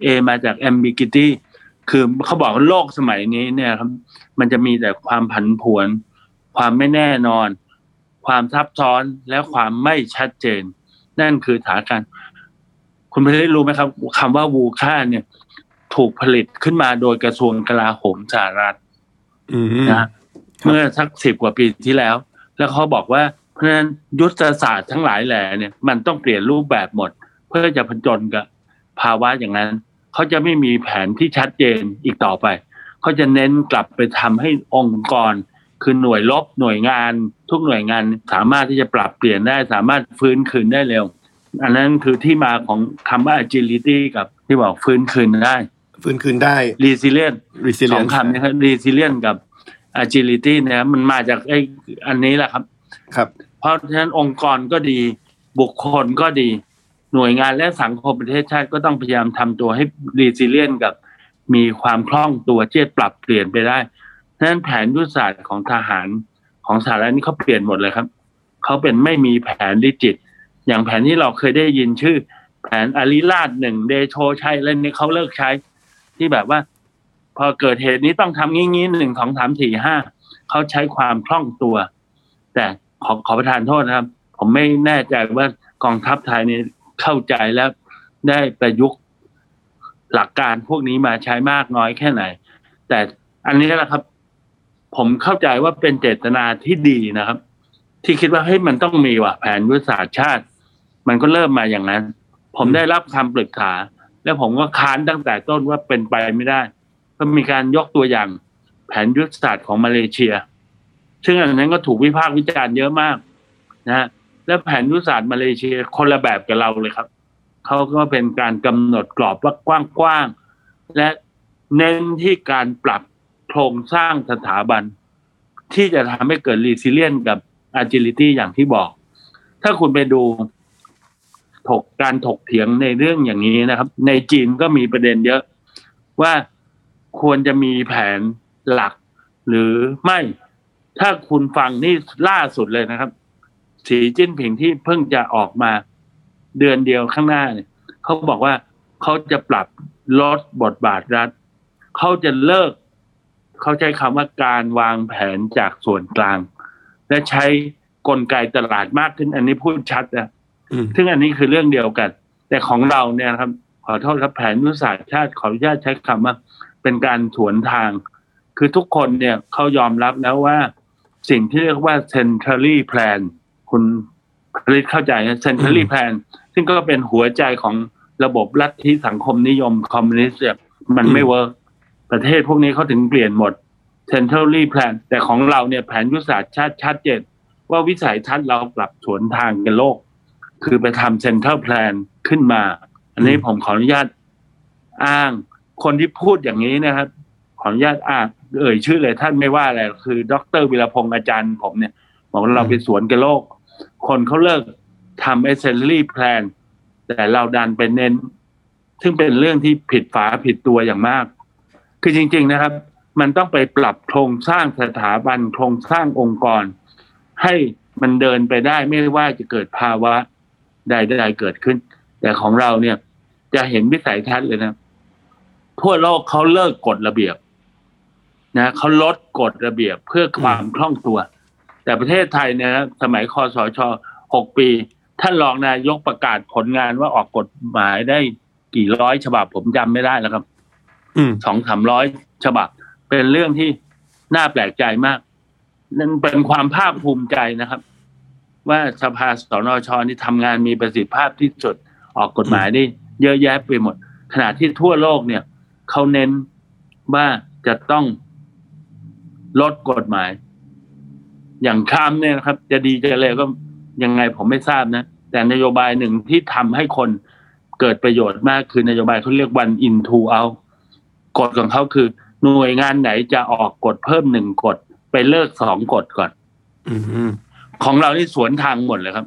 A มาจาก ambiguity คือเขาบอกว่าโลกสมัยนี้เนี่ยครับ มันจะมีแต่ความผันผวน ความไม่แน่นอน ความซับซ้อนและความไม่ชัดเจน นั่นคือฐานการคุณพได้รู้ไหมครับคำว่าวูค่าเนี่ย ถูกผลิตขึ้นมาโดยกระทรวงกลาโหมสหรัฐนะเมื่อสักสิบกว่าปีที่แล้ว แล้วเขาบอกว่าเพราะฉะนั้นยุทธศาสตร์ทั้งหลายแหล่เนี่ย มันต้องเปลี่ยนรูปแบบหมด เพื่อจะผจญกับภาวะอย่างนั้น เขาจะไม่มีแผนที่ชัดเจนอีกต่อไป เขาจะเน้นกลับไปทำให้องค์กร คือหน่วยลบหน่วยงาน ทุกหน่วยงานสามารถที่จะปรับเปลี่ยนได้ สามารถฟื้นคืนได้เร็ว อันนั้นคือที่มาของคำว่า agility กับที่บอกฟื้นคืนได้ ฟื้นคืนได้ resilient สองคำนี้ครับ resilient กับ agility เนี่ยมันมาจากไอ้อันนี้แหละครับ ครับ เพราะฉะนั้นองค์กรก็ดีบุคคลก็ดี หน่วยงานและสังคมประเทศชาติก็ต้องพยายามทำตัวให้รีซิเลียนกับมีความคล่องตัวที่จะปรับเปลี่ยนไปได้ดัง นั้นแผนยุทธศาสตร์ของทหารของสหรัฐนี่เขาเปลี่ยนหมดเลยครับเขาเป็นไม่มีแผนดิจิต อย่างแผนที่เราเคยได้ยินชื่อ แผนอาริราชหนึ่งเดโชใช้เล่นนี้เขาเลิกใช้ ที่แบบว่า พอเกิดเหตุนี้ต้องทำงี้งี้หนึ่งสองสามสี่ห้าเขาใช้ความคล่องตัว แต่ขอขอประทานโทษนะครับ ผมไม่แน่ใจว่ากองทัพไทยนี่เข้าใจแล้วได้ประยุกต์หลักการพวกนี้มาใช้มากน้อยแค่ไหน แต่อันนี้แหละครับ ผมเข้าใจว่าเป็นเจตนาที่ดีนะครับ ที่คิดว่าเฮ้ยมันต้องมีว่ะแผนยุทธศาสตร์ชาติ มันก็เริ่มมาอย่างนั้น ผมได้รับคำปรึกษา แล้วผมก็ค้านตั้งแต่ต้นว่าเป็นไปไม่ได้ ก็มีการยกตัวอย่างแผนยุทธศาสตร์ของมาเลเซีย ซึ่งอันนั้นก็ถูกวิพากษ์วิจารณ์เยอะมากนะและแผนยุทธศาสตร์มาเลเซียคนละแบบกับเราเลยครับเขาก็เป็นการกำหนดกรอบว่ากว้างๆและเน้นที่การปรับ ครงสร้างสถาบัน ที่จะทำให้เกิดรีซิเลียนกับ agility อย่างที่บอก ถ้าคุณไปดูถกการถกเถียงในเรื่องอย่างนี้นะครับ ในจีนก็มีประเด็นเยอะ ว่าควรจะมีแผนหลัก หรือไม่ ถ้าคุณฟังนี่ล่าสุดเลยนะครับ สีจิ้นผิงที่เพิ่งจะออกมาเดือนเดียวข้างหน้าเนี่ยเขาบอกว่าเขาจะปรับลดบทบาทรัฐเขาจะเลิก เขาใช้คำว่าการวางแผนจากส่วนกลาง และใช้กลไกตลาดมากขึ้น อันนี้พูดชัดนะซึ่งอันนี้คือเรื่องเดียวกัน แต่ของเราเนี่ยครับ ขอโทษครับแผนยุทธศาสตร์ชาติขออนุญาตใช้คำว่าเป็นการสวนทาง คือทุกคนเนี่ยเขายอมรับแล้วว่า สิ่งที่เรียกว่า centrally plan คุณผลิตเข้าใจนะ centrally plan ซึ่งก็เป็นหัวใจของระบบลัทธิสังคมนิยมคอมมิวนิสต์มันไม่ work ประเทศพวกนี้เขาถึงเปลี่ยนหมด centrally plan แต่ของเราเนี่ยแผนยุทธศาสตร์ชาติชัดเจนว่าวิสัยทัศน์เรากลับสวนทางกับโลก คือไปทำ central plan ขึ้นมา อันนี้ผมขออนุญาตอ้าง คนที่พูดอย่างนี้นะครับ ขออนุญาตอ้างเอ่ยชื่อเลยท่านไม่ว่าอะไรคือ ดรวิรพงษ์อาจารย์ผมเนี่ยบอกว่าเราไปสวนกันโลก คนเขาเลิกทำ essentially plan แต่เราดันไปเน้น ซึ่งเป็นเรื่องที่ผิดฝาผิดตัวอย่างมาก คือจริง ๆนะครับ มันต้องไปปรับโครงสร้างสถาบันโครงสร้างองค์กร ให้มันเดินไปได้ไม่ว่าจะเกิดภาวะใดๆเกิดขึ้น แต่ของเราเนี่ยจะเห็นวิสัยทัศน์เลยนะทั่วโลกเขาเลิกกฎระเบียบนะเขาลดกฎระเบียบเพื่อความคล่องตัว แต่ประเทศไทยเนี่ยสมัยคอสชหกปีท่านรองนายกประกาศผลงานว่าออกกฎหมายได้กี่ร้อยฉบับผมจำไม่ได้แล้วครับ สองสามร้อยฉบับ เป็นเรื่องที่น่าแปลกใจมาก นั่นเป็นความภาคภูมิใจนะครับ ว่าสภาสนชนี่ทำงานมีประสิทธิภาพที่สุดออกกฎหมายได้เยอะแยะไปหมด ขณะที่ทั่วโลกเนี่ยเขาเน้นว่าจะต้องลดกฎหมาย อย่างทรัมเนี่ยนะครับ จะดีจะเลวก็ยังไงผมไม่ทราบนะ แต่นโยบายหนึ่งที่ทำให้คนเกิดประโยชน์มากคือนโยบายเขาเรียก one in two out กฎของเขาคือหน่วยงานไหนจะออกกฎเพิ่มหนึ่งกฎไปเลิกสองกฎก่อนอืมของเรานี่สวนทางหมดเลยครับ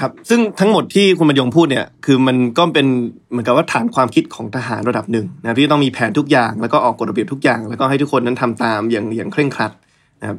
ครับ ซึ่งทั้งหมดที่คุณบรรยงพูดเนี่ย คือมันก็เป็นเหมือนกับว่าฐานความคิดของทหารระดับหนึ่งนะที่ต้องมีแผนทุกอย่างแล้วก็ออกกฎระเบียบทุกอย่าง แล้วก็ให้ทุกคนนั้นทำตามอย่างอย่างเคร่งครัดนะครับ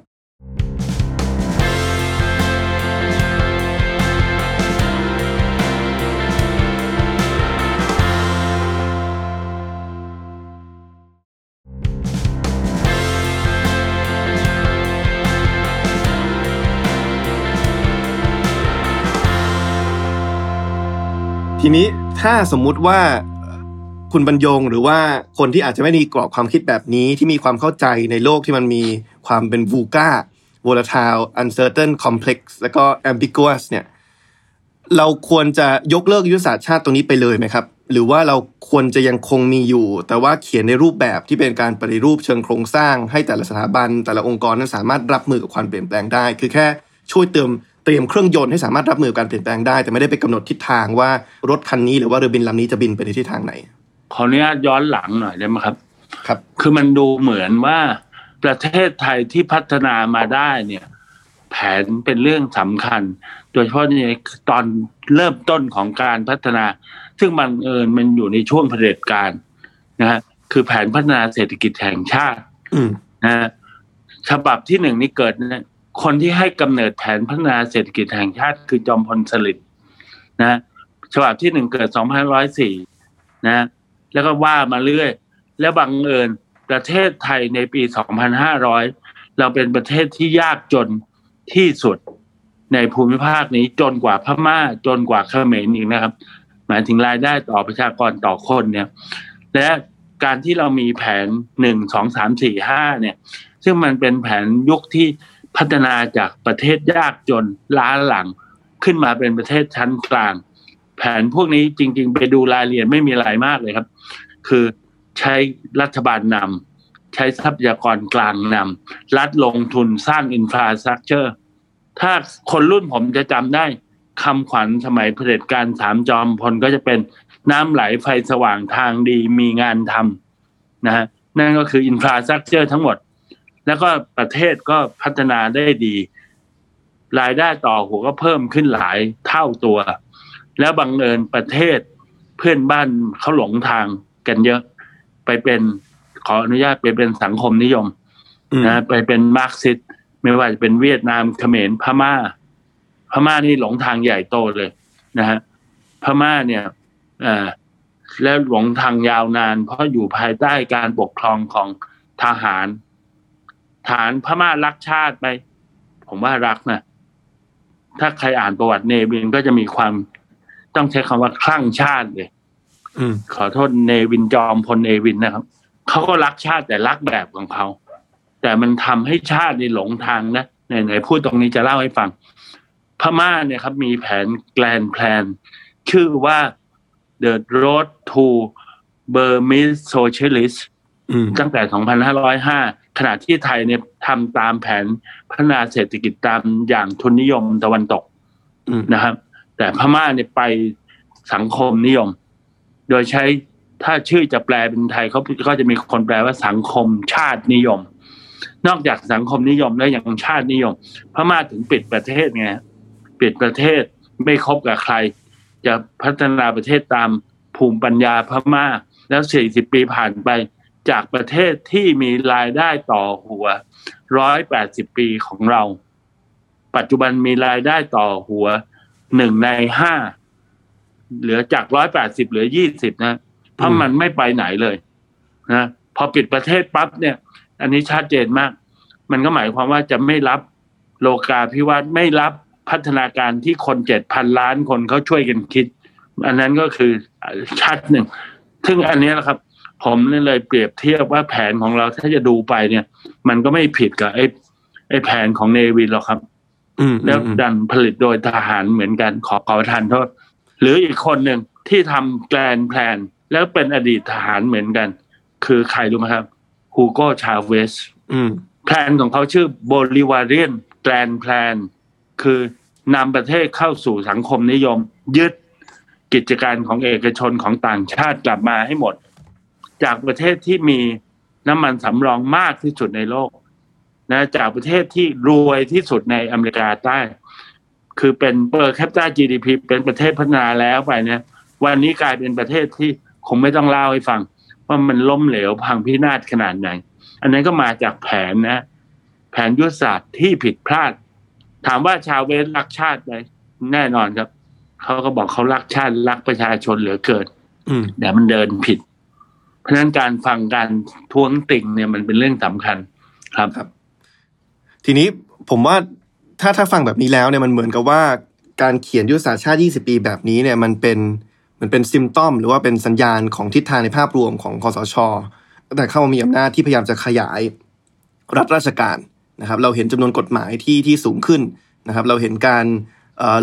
ทีนี้ถ้าสมมุติว่าคุณบรรยงหรือว่าคนที่อาจจะไม่มีกรอบความคิดแบบนี้ที่มีความเข้าใจในโลกที่มันมีความเป็น VUCA volatile uncertain complex แล้วก็ ambiguous เนี่ยเราควรจะยกเลิกยุทธศาสตร์ชาติตรงนี้ไปเลยไหมครับ หรือว่าเราควรจะยังคงมีอยู่ แต่ว่าเขียนในรูปแบบที่เป็นการปฏิรูปเชิงโครงสร้าง ให้แต่ละสถาบัน แต่ละองค์กรนั้นสามารถรับมือกับความเปลี่ยนแปลงได้ คือแค่ช่วยเติม เตรียมเครื่องยนต์ให้สามารถรับมือกับการเปลี่ยนแปลงได้ แต่ไม่ได้ไปกำหนดทิศทางว่ารถคันนี้หรือว่าเรือบินลำนี้จะบินไปในทิศทางไหน ขออนุญาตย้อนหลังหน่อยได้ไหมครับ ครับ คือมันดูเหมือนว่าประเทศไทยที่พัฒนามาได้เนี่ย แผนเป็นเรื่องสำคัญ โดยเฉพาะในตอนเริ่มต้นของการพัฒนา ซึ่งบังเอิญมันอยู่ในช่วงเผด็จการนะฮะคือแผนพัฒนาเศรษฐกิจแห่งชาติอืมนะฮะฉบับที่หนึ่งนี่เกิดเนี่ย คนที่ให้กำเนิดแผนพัฒนาเศรษฐกิจแห่งชาติคือจอมพลสฤษดิ์นะฉบับที่หนึ่งเกิด2504นะฮะแล้วก็ว่ามาเรื่อย แล้วบังเอิญประเทศไทยในปี2500เราเป็นประเทศที่ยากจนที่สุดในภูมิภาคนี้จนกว่าพม่าจนกว่าเขมรอีกนะครับ หมายถึงรายได้ต่อประชากรต่อคนเนี่ย และการที่เรามีแผนหนึ่งสองสามสี่ห้าเนี่ย ซึ่งมันเป็นแผนยุคที่ พัฒนาจากประเทศยากจนล้าหลังขึ้นมาเป็นประเทศชั้นกลาง แผนพวกนี้จริง ๆ ไปดูรายละเอียดไม่มีอะไรมากเลยครับ คือใช้รัฐบาลนำใช้ทรัพยากรกลางนำรัฐลงทุนสร้างอินฟราสตรักเจอร์ถ้าคนรุ่นผมจะจำได้คำขวัญสมัยเผด็จการสามจอมพลก็จะเป็นน้ำไหลไฟสว่างทางดีมีงานทำนะฮะนั่นก็คือ infrastructure ทั้งหมด แล้วก็ประเทศก็พัฒนาได้ดี รายได้ต่อหัวก็เพิ่มขึ้นหลายเท่าตัว แล้วบังเอิญประเทศเพื่อนบ้านเขาหลงทางกันเยอะ ไปเป็นขออนุญาตไปเป็นสังคมนิยมอืมนะไปเป็นมาร์กซิสต์ไม่ว่าจะเป็นเวียดนามเขมรพม่า พม่านี่หลงทางใหญ่โตเลยนะฮะพม่าเนี่ยเอ่อแล้วหลงทางยาวนาน เพราะอยู่ภายใต้การปกครองของทหาร ฐานพม่ารักชาติไป ผมว่ารักนะถ้าใครอ่านประวัติเนวินก็จะมีความต้องใช้คำว่าคลั่งชาติเลยอืมขอโทษเนวินจอมพลเนวินนะครับเขาก็รักชาติแต่รักแบบของเขาแต่มันทำให้ชาตินี่หลงทางนะไหนๆพูดตรงนี้จะเล่าให้ฟัง พม่าเนี่ยครับ มีแผนแกลนแพลนชื่อว่า The Road to Burmese Socialist อืมตั้งแต่ 2505 ขณะที่ไทยเนี่ยทำตามแผนพัฒนาเศรษฐกิจตามอย่างทุนนิยมตะวันตกอืมนะครับ แต่พม่าเนี่ยไปสังคมนิยม โดยใช้ถ้าชื่อจะแปลเป็นไทยเขาก็จะมีคนแปลว่าสังคมชาตินิยม นอกจากสังคมนิยมแล้วยังชาตินิยม พม่าถึงปิดประเทศไงปิดประเทศไม่คบกับใคร จะพัฒนาประเทศตามภูมิปัญญาพม่า แล้ว40ปีผ่านไป จากประเทศที่มีรายได้ต่อหัวร้อยแปดสิบปีของเรา ปัจจุบันมีรายได้ต่อหัวหนึ่งในห้าเหลือจากร้อยแปดสิบเหลือยี่สิบนะเพราะมันไม่ไปไหนเลยนะพอปิดประเทศปั๊บเนี่ย อันนี้ชัดเจนมาก มันก็หมายความว่าจะไม่รับโลกาภิวัตน์ไม่รับพัฒนาการที่คนเจ็ดพันล้านคนเขาช่วยกันคิด อันนั้นก็คือชัดหนึ่ง ซึ่งอันนี้แหละครับ ผมเลยเปรียบเทียบว่าแผนของเราถ้าจะดูไปเนี่ย มันก็ไม่ผิดกับไอ้ไอ้แผนของเนวินหรอกครับ อืมแล้วดันผลิตโดยทหารเหมือนกันขอขอประทานโทษ หรืออีกคนหนึ่งที่ทำแกลนแพลน แล้วเป็นอดีตทหารเหมือนกัน คือใครรู้ไหมครับฮูโกชาเวสอืมแพลนของเขาชื่อ Bolivarian Grand Plan คือนำประเทศเข้าสู่สังคมนิยม ยึดกิจการของเอกชนของต่างชาติกลับมาให้หมด จากประเทศที่มีน้ำมันสำรองมากที่สุดในโลกนะจากประเทศที่รวยที่สุดในอเมริกาใต้ คือเป็นเปอร์แคปตา GDP เป็นประเทศพัฒนาแล้วไปเนี่ยวันนี้กลายเป็นประเทศที่คงไม่ต้องเล่าให้ฟังว่ามันล้มเหลวพังพินาศขนาดไหน อันนั้นก็มาจากแผนนะ แผนยุทธศาสตร์ที่ผิดพลาด ถามว่าชาวเวสรักชาติไหมแน่นอนครับ เขาก็บอกเขารักชาติรักประชาชนเหลือเกินอืมแต่มันเดินผิด เพราะฉะนั้นการฟังการท้วงติ่งเนี่ยมันเป็นเรื่องสำคัญครับครับ ทีนี้ผมว่าถ้าถ้าฟังแบบนี้แล้วเนี่ยมันเหมือนกับว่าการเขียนยุทธศาสตร์ชาติ 20 ปีแบบนี้เนี่ยมันเป็นเหมันเป็นซิมตอม หรือว่าเป็นสัญญาณของทิศทางในภาพรวมของคอสชตั้งแต่เข้ามามีอำนาจที่พยายามจะขยายรัฐราชการนะครับ เราเห็นจำนวนกฎหมายที่ที่สูงขึ้นนะครับ เราเห็นการ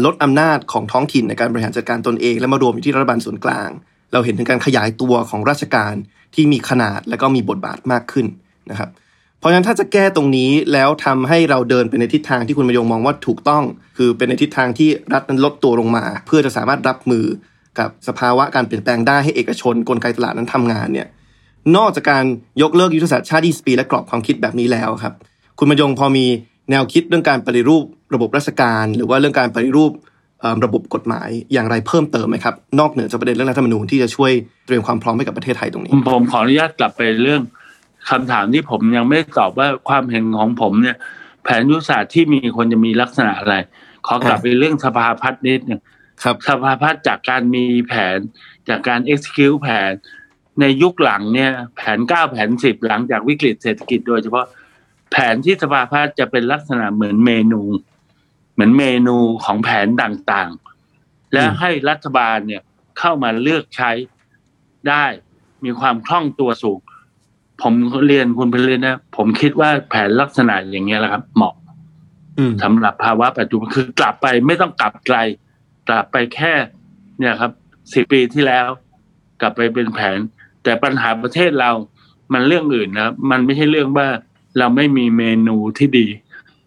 ลดอำนาจของท้องถิ่นในการบริหารจัดการตนเอง และมารวมอยู่ที่รัฐบาลส่วนกลาง เราเห็นถึงการขยายตัวของราชการที่มีขนาดและก็มีบทบาทมากขึ้นนะครับ เพราะฉะนั้นถ้าจะแก้ตรงนี้แล้วทำให้เราเดินไปในทิศทางที่คุณมายงมองว่าถูกต้อง คือเป็นในทิศทางที่รัฐนั้นลดตัวลงมา เพื่อจะสามารถรับมือกับสภาวะการเปลี่ยนแปลงได้ให้เอกชนกลไกตลาดนั้นทำงานเนี่ยนอกจากการยกเลิกยุทธศาสตร์ชาติ20ปีและกรอบความคิดแบบนี้แล้วครับ คุณมายงพอมีแนวคิดเรื่องการปฏิรูประบบราชการ หรือว่าเรื่องการปฏิรูป ระบบกฎหมายอย่างไรเพิ่มเติมไหมครับ นอกเหนือจากประเด็นเรื่องรัฐธรรมนูญที่จะช่วยเตรียมความพร้อมให้กับประเทศไทยตรงนี้ ผมขออนุญาตกลับไปเรื่องคำถามที่ผมยังไม่ได้ตอบว่าความเห็นของผมเนี่ย แผนยุทธศาสตร์ที่มีคนจะมีลักษณะอะไร ขอกลับไปเรื่องสภาพัฒน์นิดหนึงครับสภาพัฒน์จากการมีแผนจากการ execute แผน ในยุคหลังเนี่ย แผนเก้าแผนสิบหลังจากวิกฤตเศรษฐกิจโดยเฉพาะแผนที่สภาพัฒน์จะเป็นลักษณะเหมือนเมนู เหมือนเมนูของแผนต่างๆ และอืมให้รัฐบาลเนี่ยเข้ามาเลือกใช้ได้มีความคล่องตัวสูง ผมเรียนคุณเพลินนะ ผมคิดว่าแผนลักษณะอย่างเงี้ยแหละครับ เหมาะอืมสำหรับภาวะปัจจุบันคือกลับไปไม่ต้องกลับไกล กลับไปแค่ เนี่ยครับสิบปีที่แล้ว กลับไปเป็นแผน แต่ปัญหาประเทศเรามันเรื่องอื่นนะครับมันไม่ใช่เรื่องว่าเราไม่มีเมนูที่ดี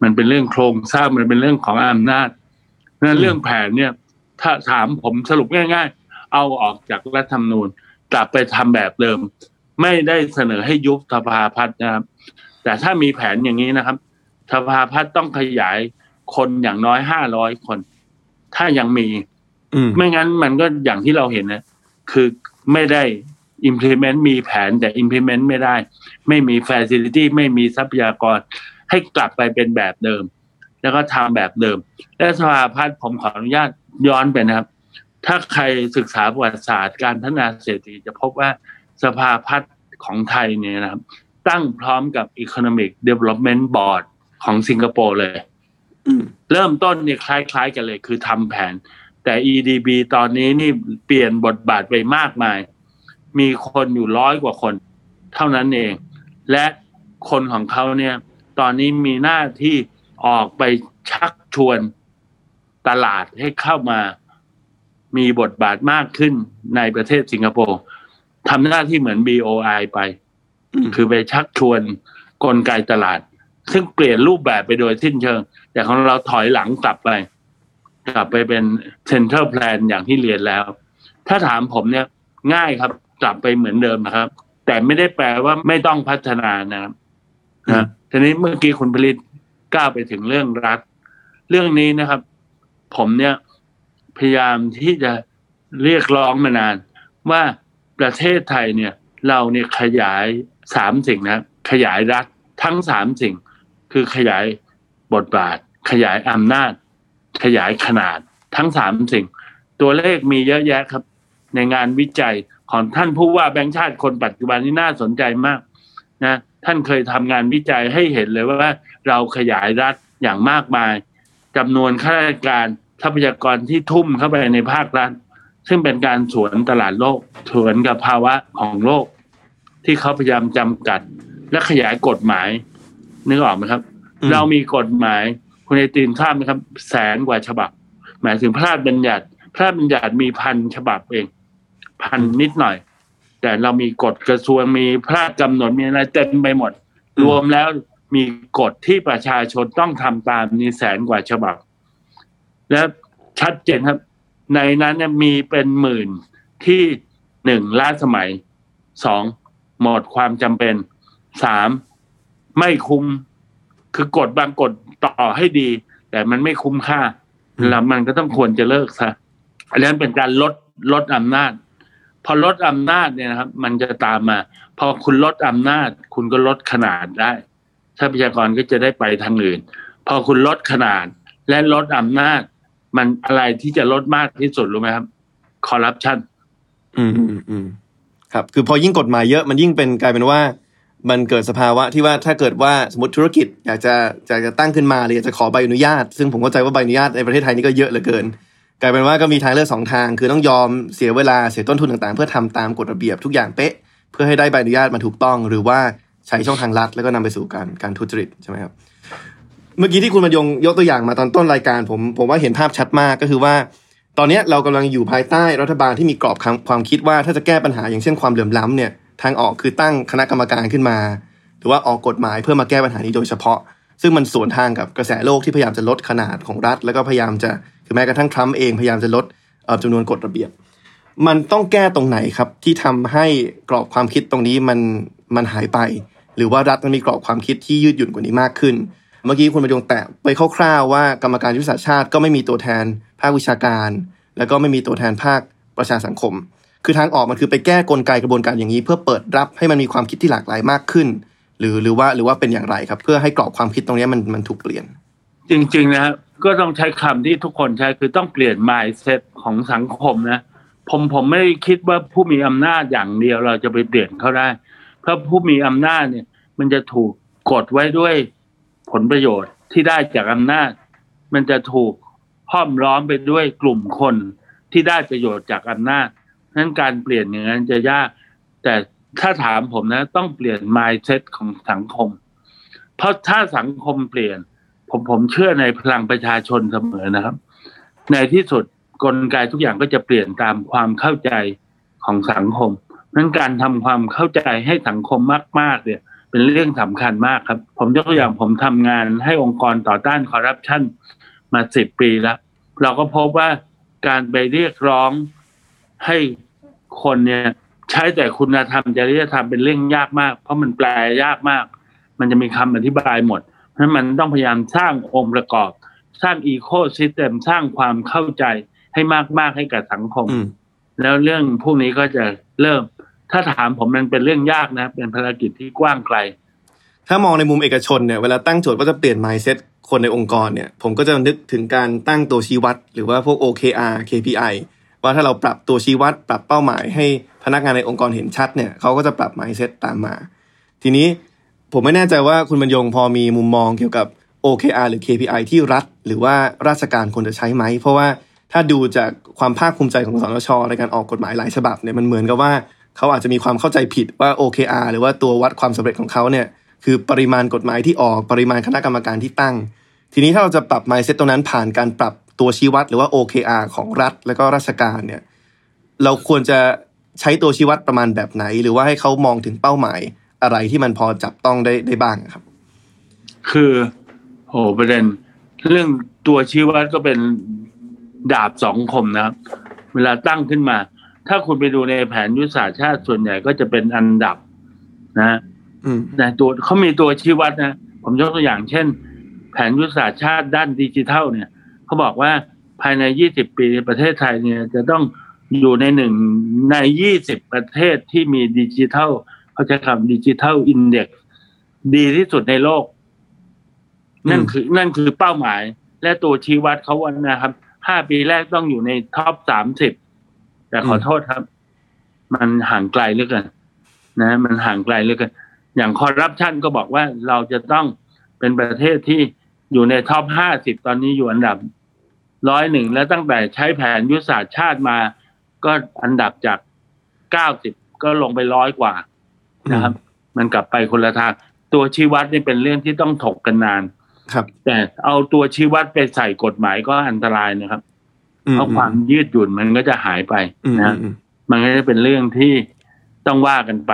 มันเป็นเรื่องโครงสร้างมันเป็นเรื่องของอำนาจนั้นเรื่องแผนเนี่ย ถ้าถามผมสรุปง่าย ๆ เอาออกจากรัฐธรรมนูญกลับไปทำแบบเดิม ไม่ได้เสนอให้ยุบสภาพัฒน์นะครับ แต่ถ้ามีแผนอย่างนี้นะครับสภาพัฒน์ต้องขยายคนอย่างน้อยห้าร้อยคน ถ้ายังมีอืมไม่งั้นมันก็อย่างที่เราเห็นนะคือไม่ได้ implement มีแผนแต่ implement ไม่ได้ ไม่มี facility ไม่มีทรัพยากร ให้กลับไปเป็นแบบเดิม แล้วก็ทำแบบเดิม และสภาพัฒน์ผมขออนุญาตย้อนไปนะครับ ถ้าใครศึกษาประวัติศาสตร์การพัฒนาเศรษฐกิจจะพบว่าสภาพัฒน์ของไทยเนี่ยนะครับ ตั้งพร้อมกับ Economic Development Board ของสิงคโปร์เลยอืมเริ่มต้นเนี่ยคล้ายๆ กันเลย คือทำแผน แต่ EDB ตอนนี้นี่เปลี่ยนบทบาทไปมากมาย มีคนอยู่ร้อยกว่าคน เท่านั้นเอง และคนของเขาเนี่ย ตอนนี้มีหน้าที่ออกไปชักชวนตลาดให้เข้ามามีบทบาทมากขึ้นในประเทศสิงคโปร์ทำหน้าที่เหมือน BOI ไปอืมคือไปชักชวนกลไกตลาด ซึ่งเปลี่ยนรูปแบบไปโดยสิ้นเชิง แต่ของเราถอยหลังกลับไป กลับไปเป็น central plan อย่างที่เรียนแล้ว ถ้าถามผมเนี่ยง่ายครับ กลับไปเหมือนเดิมนะครับ แต่ไม่ได้แปลว่าไม่ต้องพัฒนานะครับนะ ทีนี้เมื่อกี้คุณผลิตกล้าไปถึงเรื่องรัฐ เรื่องนี้นะครับ ผมเนี่ยพยายามที่จะเรียกร้องมานาน ว่าประเทศไทยเนี่ย เราเนี่ยขยายสามสิ่งนะขยายรัฐทั้งสามสิ่ง คือขยายบทบาท ขยายอำนาจ ขยายขนาด ทั้งสามสิ่ง ตัวเลขมีเยอะแยะครับ ในงานวิจัยของท่านผู้ว่าแบงค์ชาติคนปัจจุบันนี้น่าสนใจมากนะ ท่านเคยทำงานวิจัยให้เห็นเลยว่าเราขยายรัฐอย่างมากมายจำนวนข้าราชการทรัพยากรที่ทุ่มเข้าไปในภาครัฐ ซึ่งเป็นการสวนตลาดโลกสวนกับภาวะของโลก ที่เขาพยายามจำกัด และขยายกฎหมายนึกออกไหมครับอืมเรามีกฎหมายคุณไอตีนทราบไหมครับ แสนกว่าฉบับ หมายถึงพระราชบัญญัติ พระราชบัญญัติมีพันฉบับเอง พันนิดหน่อย แต่เรามีกฎกระทรวงมีพระราชกำหนดมีอะไรเต็มไปหมดอืมรวมแล้วมีกฎที่ประชาชนต้องทำตามนี่แสนกว่าฉบับ และชัดเจนครับ ในนั้นเนี่ยมีเป็นหมื่นที่หนึ่งล้าสมัยสองหมดความจำเป็นสามไม่คุ้มคือกฎบางกฎต่อให้ดี แต่มันไม่คุ้มค่าอืมแล้วมันก็ต้องควรจะเลิกซะอันนั้นเป็นการลดลดอำนาจ พอลดอำนาจเนี่ยนะครับ มันจะตามมา พอคุณลดอำนาจ คุณก็ลดขนาดได้ทรัพยากรก็จะได้ไปทางอื่น พอคุณลดขนาดและลดอำนาจ มันอะไรที่จะลดมากที่สุดรู้ไหมครับคอร์รัปชันอืมอืมอืมครับ คือพอยิ่งกฎหมายเยอะมันยิ่งเป็นกลายเป็นว่า มันเกิดสภาวะที่ว่าถ้าเกิดว่าสมมติธุรกิจอยากจะอยากจะตั้งขึ้นมาหรืออยากจะขอใบอนุญาต ซึ่งผมเข้าใจว่าใบอนุญาตในประเทศไทยนี่ก็เยอะเหลือเกิน กลายเป็นว่าก็มีทางเลือกสองทาง คือต้องยอมเสียเวลาเสียต้นทุนต่างๆ เพื่อทำตามกฎระเบียบทุกอย่างเป๊ะ เพื่อให้ได้ใบอนุญาตมาถูกต้อง หรือว่าใช้ช่องทางลัดแล้วก็นำไปสู่การการทุจริตใช่ไหมครับเมื่อกี้ที่คุณบรรยงยกตัวอย่างมาตอนต้นรายการ ผมผมว่าเห็นภาพชัดมากก็คือว่า ตอนนี้เรากำลังอยู่ภายใต้รัฐบาลที่มีกรอบความความคิดว่าถ้าจะแก้ปัญหาอย่างเช่นความเหลื่อมล้ำเนี่ยทางออกคือตั้งคณะกรรมการขึ้นมา หรือว่าออกกฎหมายเพื่อมาแก้ปัญหานี้โดยเฉพาะ ซึ่งมันสวนทางกับกระแสโลกที่พยายามจะลดขนาดของรัฐ แล้วก็พยายามจะ คือแม้กระทั่งทรัมป์เองพยายามจะลดเอ่อจำนวนกฎระเบียบ มันต้องแก้ตรงไหนครับ ที่ทำให้กรอบความคิดตรงนี้มันมันหายไป หรือว่ารัฐมันมีกรอบความคิดที่ยืดหยุ่นกว่านี้มากขึ้น เมื่อกี้คุณประยงแตะไปคร่าวๆว่ากรรมการยุทธศาสตร์ชาติก็ไม่มีตัวแทนภาควิชาการ แล้วก็ไม่มีตัวแทนภาคประชาสังคม คือทางออกมันคือไปแก้กลไกกระบวนการอย่างนี้ เพื่อเปิดรับให้มันมีความคิดที่หลากหลายมากขึ้น หรือหรือว่าหรือว่าเป็นอย่างไรครับ เพื่อให้กรอบความคิดตรงนี้มันมันถูกเปลี่ยน จริง ๆ นะครับก็ต้องใช้คำที่ทุกคนใช้คือต้องเปลี่ยน mindset ของสังคมนะ ผมผมไม่คิดว่าผู้มีอำนาจอย่างเดียวเราจะไปเปลี่ยนเขาได้ เพราะผู้มีอำนาจเนี่ย มันจะถูกกดไว้ด้วยผลประโยชน์ที่ได้จากอำนาจ มันจะถูกห้อมล้อมไปด้วยกลุ่มคนที่ได้ประโยชน์จากอำนาจนั้นการเปลี่ยนอย่างนั้นจะยาก แต่ถ้าถามผมนะ ต้องเปลี่ยน mindset ของสังคม เพราะถ้าสังคมเปลี่ยน ผมผมเชื่อในพลังประชาชนเสมอนะครับ ในที่สุดกลไกทุกอย่างก็จะเปลี่ยนตามความเข้าใจของสังคมนั้นการทำความเข้าใจให้สังคมมาก ๆ เนี่ย เป็นเรื่องสำคัญมากครับ ผมยกตัวอย่างผมทำงานให้องค์กรต่อต้านคอร์รัปชันมาสิบปีแล้ว เราก็พบว่าการไปเรียกร้องให้คนเนี่ย ใช้แต่คุณธรรมจริยธรรมเป็นเรื่องยากมาก เพราะมันแปลยากมาก มันจะมีคำอธิบายหมด นั้นมันต้องพยายามสร้างองค์ประกอบ สร้างอีโคซิสเต็มสร้างความเข้าใจให้มาก ๆ ให้กับสังคมอืมแล้วเรื่องพวกนี้ก็จะเริ่ม ถ้าถามผมมันเป็นเรื่องยากนะ เป็นภารกิจที่กว้างไกล ถ้ามองในมุมเอกชนเนี่ยเวลาตั้งโจทย์ว่าจะเปลี่ยน mindset คนในองค์กรเนี่ย ผมก็จะนึกถึงการตั้งตัวชี้วัด หรือว่าพวก OKR KPI ว่าถ้าเราปรับตัวชี้วัด ปรับเป้าหมายให้พนักงานในองค์กรเห็นชัดเนี่ยเขาก็จะปรับ mindset ตามมา ทีนี้ ผมไม่แน่ใจว่าคุณบรรยงพอมีมุมมองเกี่ยวกับ OKR หรือ KPI ที่รัฐ หรือว่าราชการควรจะใช้ไหม เพราะว่าถ้าดูจากความภาคภูมิใจของสนชในการออกกฎหมายหลายฉบับเนี่ยมันเหมือนกับว่าเขาอาจจะมีความเข้าใจผิดว่า OKR หรือว่าตัววัดความสำเร็จของเขาเนี่ยคือปริมาณกฎหมายที่ออกปริมาณคณะกรรมการที่ตั้ง ทีนี้ถ้าเราจะปรับ mindset ตรงนั้นผ่านการปรับตัวชี้วัด หรือว่า OKR ของรัฐ แล้วก็ราชการเนี่ยเราควรจะใช้ตัวชี้วัดประมาณแบบไหน หรือว่าให้เขามองถึงเป้าหมาย อะไรที่มันพอจับต้องได้ได้บ้างครับ คือโหประเด็น เรื่องตัวชี้วัดก็เป็นดาบสองคมนะครับ เวลาตั้งขึ้นมา ถ้าคุณไปดูในแผนยุทธศาสตร์ชาติส่วนใหญ่ก็จะเป็นอันดับนะอืมนะตัวเขามีตัวชี้วัดนะ ผมยกตัวอย่างเช่น แผนยุทธศาสตร์ชาติด้านดิจิทัลเนี่ยเขาบอกว่าภายใน 20 ปีประเทศไทยเนี่ยจะต้องอยู่ในหนึ่งใน 20 ประเทศที่มีดิจิทัล เขาใช้คำดิจิทัลอินเด็กดีที่สุดในโลก นั่นคือ นั่นคือเป้าหมาย และตัวชี้วัดเขาวันนะครับห้าปีแรกต้องอยู่ใน top สามสิบแต่ขอโทษครับ มันห่างไกลเหลือเกินนะ มันห่างไกลเหลือเกินอย่างคอร์รัปชันก็บอกว่าเราจะต้องเป็นประเทศที่อยู่ใน top ห้าสิบตอนนี้อยู่อันดับร้อยหนึ่งแล้วตั้งแต่ใช้แผนยุทธศาสตร์ชาติมา ก็อันดับจากเก้าสิบก็ลงไปร้อยกว่า นะครับ มันกลับไปคนละทาง ตัวชี้วัดนี่เป็นเรื่องที่ต้องถกกันนาน ครับ แต่เอาตัวชี้วัดไปใส่กฎหมายก็อันตรายนะครับอืมเพราะความยืดหยุ่นมันก็จะหายไปอืมนะอืมมันก็จะเป็นเรื่องที่ต้องว่ากันไป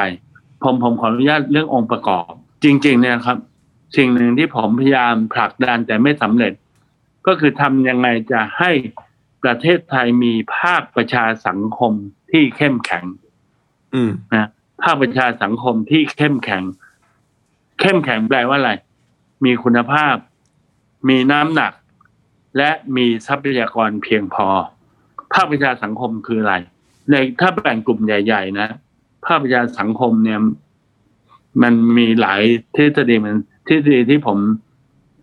ผมผมขออนุญาตเรื่ององค์ประกอบ จริง ๆ เนี่ยครับ สิ่งหนึ่งที่ผมพยายามผลักดันแต่ไม่สำเร็จ ก็คือทำยังไงจะให้ประเทศไทยมีภาคประชาสังคมที่เข้มแข็งอืมนะ ภาคประชาสังคมที่เข้มแข็ง เข้มแข็งแปลว่าอะไร มีคุณภาพ มีน้ำหนัก และมีทรัพยากรเพียงพอ ภาคประชาสังคมคืออะไร ในถ้าแบ่งกลุ่มใหญ่ ๆ นะ ภาคประชาสังคมเนี่ย มันมีหลายทฤษฎีมันทฤษฎีที่ผม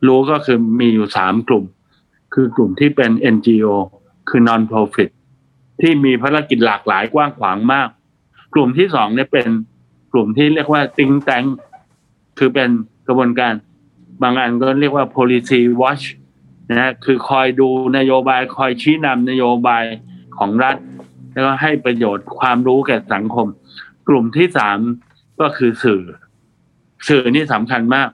รู้ก็คือมีอยู่สามกลุ่ม คือกลุ่มที่เป็น NGO คือ non-profit ที่มีภารกิจหลากหลายกว้างขวางมาก กลุ่มที่สองเนี่ยเป็นกลุ่มที่เรียกว่า think tank คือเป็นกระบวนการบางอันก็เรียกว่า policy watch นะฮะคือคอยดูนโยบายคอยชี้นำนโยบายของรัฐ แล้วก็ให้ประโยชน์ความรู้แก่สังคม กลุ่มที่สามก็คือสื่อ สื่อนี่สำคัญมาก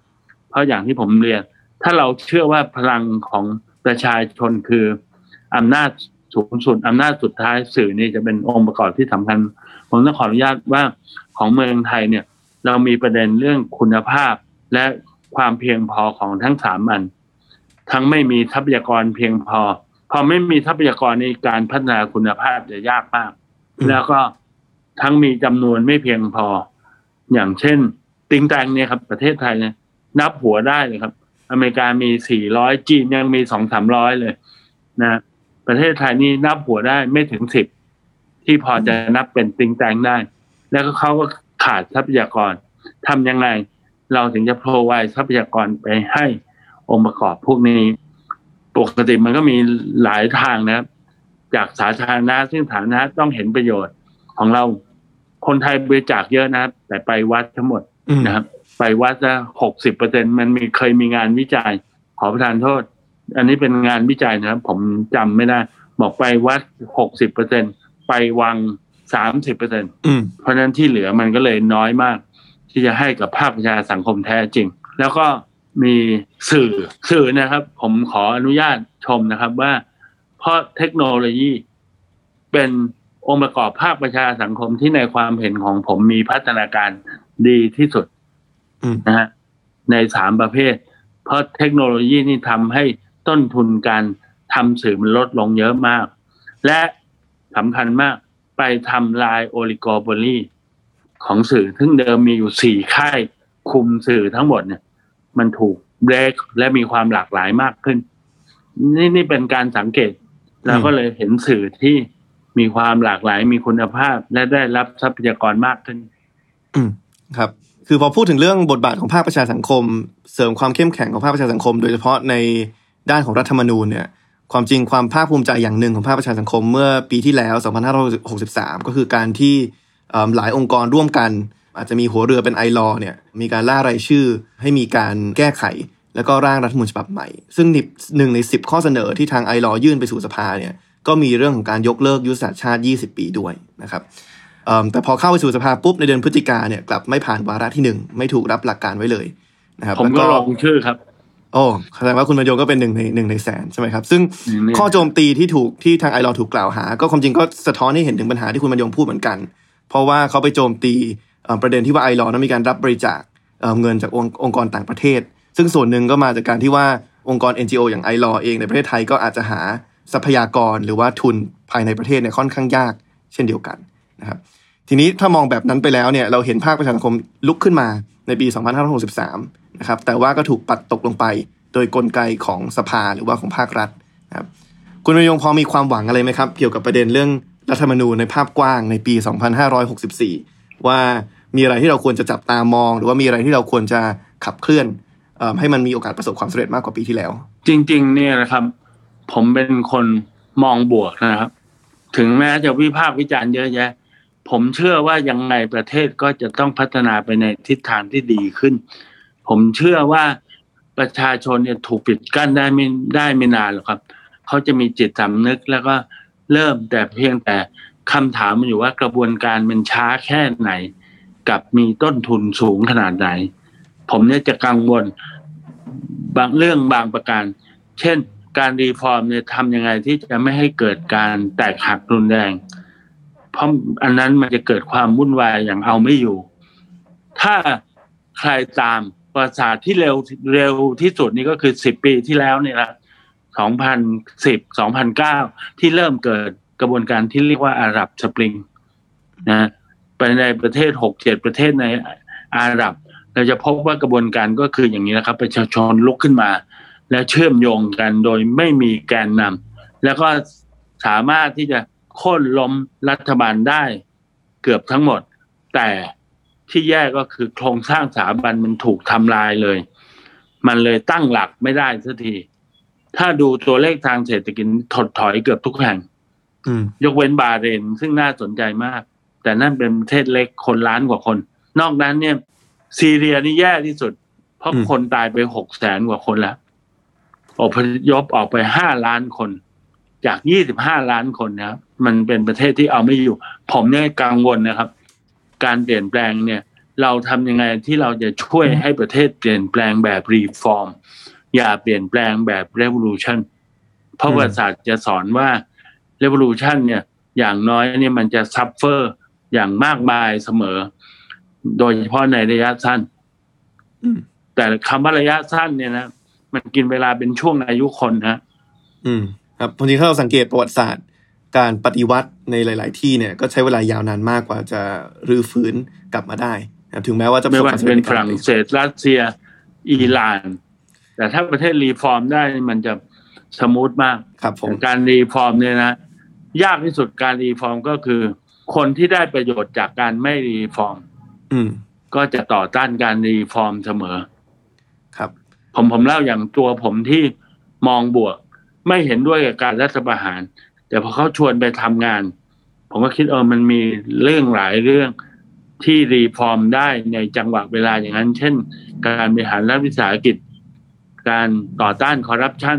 เพราะอย่างที่ผมเรียน ถ้าเราเชื่อว่าพลังของประชาชนคืออำนาจสูงสุดอำนาจสุดท้ายสื่อนี่จะเป็นองค์ประกอบที่สำคัญ ผมต้องขออนุญาตว่าของเมืองไทยเนี่ย เรามีประเด็นเรื่องคุณภาพและความเพียงพอของทั้งสามอัน ทั้งไม่มีทรัพยากรเพียงพอ พอไม่มีทรัพยากรในการพัฒนาคุณภาพจะยากมาก แล้วก็ทั้งมีจำนวนไม่เพียงพอ อย่างเช่น ติงแตงเนี่ยครับ ประเทศไทยเนี่ยนับหัวได้เลยครับ อเมริกามีสี่ร้อยจีนยังมีสองสามร้อยเลย นะ ประเทศไทยนี่นับหัวได้ไม่ถึงสิบ ที่พอจะนับเป็นติงแตงได้ แล้วก็เขาก็ขาดทรัพยากรทำยังไง เราถึงจะพรไวทรัพยากรไปให้องค์ประกอบพวกนี้ ปกติมันก็มีหลายทางนะครับจากสาธารณะซึ่งสาธารณะต้องเห็นประโยชน์ของเราคนไทยบริจาคเยอะนะครับ แต่ไปวัดทั้งหมดนะครับ ไปวัดละหกสิบเปอร์เซ็นมันมีเคยมีงานวิจัย ขอประทานโทษ อันนี้เป็นงานวิจัยนะครับ ผมจำไม่ได้ บอกไปวัดหกสิบเปอร์เซ็นต ไปวังสามสิบเปอร์เซ็นอืมเพราะฉะนั้นที่เหลือมันก็เลยน้อยมาก ที่จะให้กับภาคประชาสังคมแท้จริง แล้วก็มีสื่อสื่อนะครับ ผมขออนุญาตชมนะครับว่า เพราะเทคโนโลยีเป็นองค์ประกอบภาคประชาสังคมที่ในความเห็นของผมมีพัฒนาการดีที่สุดอืมนะฮะในสามประเภท เพราะเทคโนโลยีนี่ทำให้ต้นทุนการทำสื่อมันลดลงเยอะมาก และ สำคัญมาก ไปทำลายโอลิโกโ o ลีของสื่อ ซึ่งเดิมมีอยู่สี่ค่ายคุมสื่อทั้งหมดเนี่ย มันถูกเบรกและมีความหลากหลายมากขึ้น นี่นี่เป็นการสังเกตเราก็เลยเห็นสื่อที่มีความหลากหลายมีคุณภาพ และได้รับทรัพยากรมากขึ้น อืมครับ คือพอพูดถึงเรื่องบทบาทของภาคประชาสังคม เสริมความเข้มแข็งของภาคประชาสังคม โดยเฉพาะในด้านของรัฐธรรมนูญเนี่ย ความจริงความภาคภูมิใจอย่างหนึ่งของภาคประชาสังคมเมื่อปีที่แล้ว 2563 ก็คือการที่หลายองค์กรร่วมกัน อาจจะมีหัวเรือเป็นไอรอเนี่ยมีการล่ารายชื่อ ให้มีการแก้ไข แล้วก็ร่างรัฐมนูญฉบับใหม่ ซึ่งหนึ่งใน 10 ข้อเสนอที่ทางไอรอยื่นไปสู่สภาเนี่ยก็มีเรื่องของการยกเลิกยุทธศาสตร์ชาติ 20 ปีด้วยนะครับแต่พอเข้าไปสู่สภาปุ๊บในเดือนพฤศจิกาเนี่ยกลับไม่ผ่านวาระที่หนึ่งไม่ถูกรับหลักการไว้เลยนะครับผมแล้วก็ลงชื่อครับ โอ้แสดงว่าคุณบรรยงก็เป็นหนึ่งในหนึ่งในแสนใช่ไหมครับ ซึ่งหนึ่งในข้อโจมตีที่ถูกที่ทางไอรอถูกกล่าวหา ก็ความจริงก็สะท้อนให้เห็นถึงปัญหาที่คุณบรรยงพูดเหมือนกัน เพราะว่าเขาไปโจมตีเอ่อประเด็นที่ว่าไอรอนั้นมีการรับบริจาคเอ่อเงินจากองค์องค์กรต่างประเทศ ซึ่งส่วนหนึ่งก็มาจากการที่ว่าองค์กร NGO อย่างไอรอเองในประเทศไทยก็อาจจะหาทรัพยากรหรือว่าทุนภายในประเทศเนี่ยค่อนข้างยาก เช่นเดียวกันนะครับ ทีนี้ถ้ามองแบบนั้นไปแล้วเนี่ยเราเห็นภาคประชาสังคมลุกขึ้นมาในปี 2563 นะครับแต่ว่าก็ถูกปัดตกลงไปโดยกลไกของสภาหรือว่าของภาครัฐนะครับคุณประยงพอมีความหวังอะไรไหมครับ เกี่ยวกับประเด็นเรื่องรัฐธรรมนูญในภาพกว้างในปี 2564 ว่ามีอะไรที่เราควรจะจับตามอง หรือว่ามีอะไรที่เราควรจะขับเคลื่อนอให้มันมีโอกาสประสบความสำเร็จมากกว่าปีที่แล้ว จริง ๆ เนี่ยนะครับ ผมเป็นคนมองบวกนะครับ ถึงแม้จะวิพากษ์วิจารณ์เยอะแยะ ผมเชื่อว่ายังไงประเทศก็จะต้องพัฒนาไปในทิศทางที่ดีขึ้น ผมเชื่อว่าประชาชนเนี่ยถูกปิดกั้นได้ไม่ได้ไม่นานหรอกครับ เขาจะมีจิตสำนึกแล้วก็เริ่มแต่เพียงแต่คำถามมันอยู่ว่ากระบวนการมันช้าแค่ไหน กับมีต้นทุนสูงขนาดไหน ผมเนี่ยจะกังวลบางเรื่องบางประการ เช่น การรีฟอร์มเนี่ยทำยังไงที่จะไม่ให้เกิดการแตกหักรุนแรง เพราะอันนั้นมันจะเกิดความวุ่นวายอย่างเอาไม่อยู่ ถ้าใครตามประวัติศาสตร์ที่เร็วเร็วที่สุดนี่ก็คือสิบปีที่แล้วเนี่ยนะสองพันสิบสองพันเก้าที่เริ่มเกิดกระบวนการที่เรียกว่าอาหรับสปริงนะไปในประเทศหกเจ็ดประเทศในอาหรับ เราจะพบว่ากระบวนการก็คืออย่างนี้นะครับ ประชาชนลุกขึ้นมา แล้วเชื่อมโยงกันโดยไม่มีแกนนำแล้วก็สามารถที่จะ โค่นล้มรัฐบาลได้เกือบทั้งหมด แต่ที่แย่ก็คือโครงสร้างสถาบันมันถูกทำลายเลย มันเลยตั้งหลักไม่ได้สักที ถ้าดูตัวเลขทางเศรษฐกิจถดถอยเกือบทุกแห่งอืมยกเว้นบาห์เรนซึ่งน่าสนใจมาก แต่นั่นเป็นประเทศเล็กคนล้านกว่าคน นอกนั้นเนี่ย ซีเรียนี่แย่ที่สุด เพราะอืมคนตายไปหกแสนกว่าคนแล้วอพยพออกไปห้าล้านคน จากยี่สิบห้าล้านคนนะครับมันเป็นประเทศที่เอาไม่อยู่ ผมเนี่ยกังวลนะครับ การเปลี่ยนแปลงเนี่ย เราทำยังไงที่เราจะช่วยให้ประเทศเปลี่ยนแปลงแบบ reform อย่าเปลี่ยนแปลงแบบเร o l u ชันเพราะอืมประวัติศาสตร์จะสอนว่าเร o l u ชันเนี่ย อย่างน้อยเนี่ยมันจะ suffer อย่างมากมายเสมอ โดยเฉพาะในระยะสั้นอืมแต่คำว่าระยะสั้นเนี่ยนะมันกินเวลาเป็นช่วงอายุคนนะอืม ครับจริงๆถ้าเราสังเกตประวัติศาสตร์ การปฏิวัติในหลาย ๆ ที่เนี่ยก็ใช้เวลายาวนานมากกว่าจะรื้อฟื้นกลับมาได้นะครับถึงแม้ว่าจะประไม่สบความสำเร็เป็จนในฝการฝรั่งเศสรัสเซียอิหร่าน แต่ถ้าประเทศ reform ได้มันจะ smooth มากครับผมการ reform เนี่ยนะ ยากที่สุดการ reform ก็คือ คนที่ได้ประโยชน์จากการไม่ reform อืมก็จะต่อต้านการ reform เสมอ ครับ ผมผมเล่าอย่างตัวผมที่มองบวก ไม่เห็นด้วยกับการรัฐประหาร แต่พอเขาชวนไปทำงาน ผมก็คิดเออมันมีเรื่องหลายเรื่องที่ reform ได้ในจังหวะเวลาอย่างนั้น เช่น การบริหารรัฐวิสาหกิจ การต่อต้านคอร์รัปชัน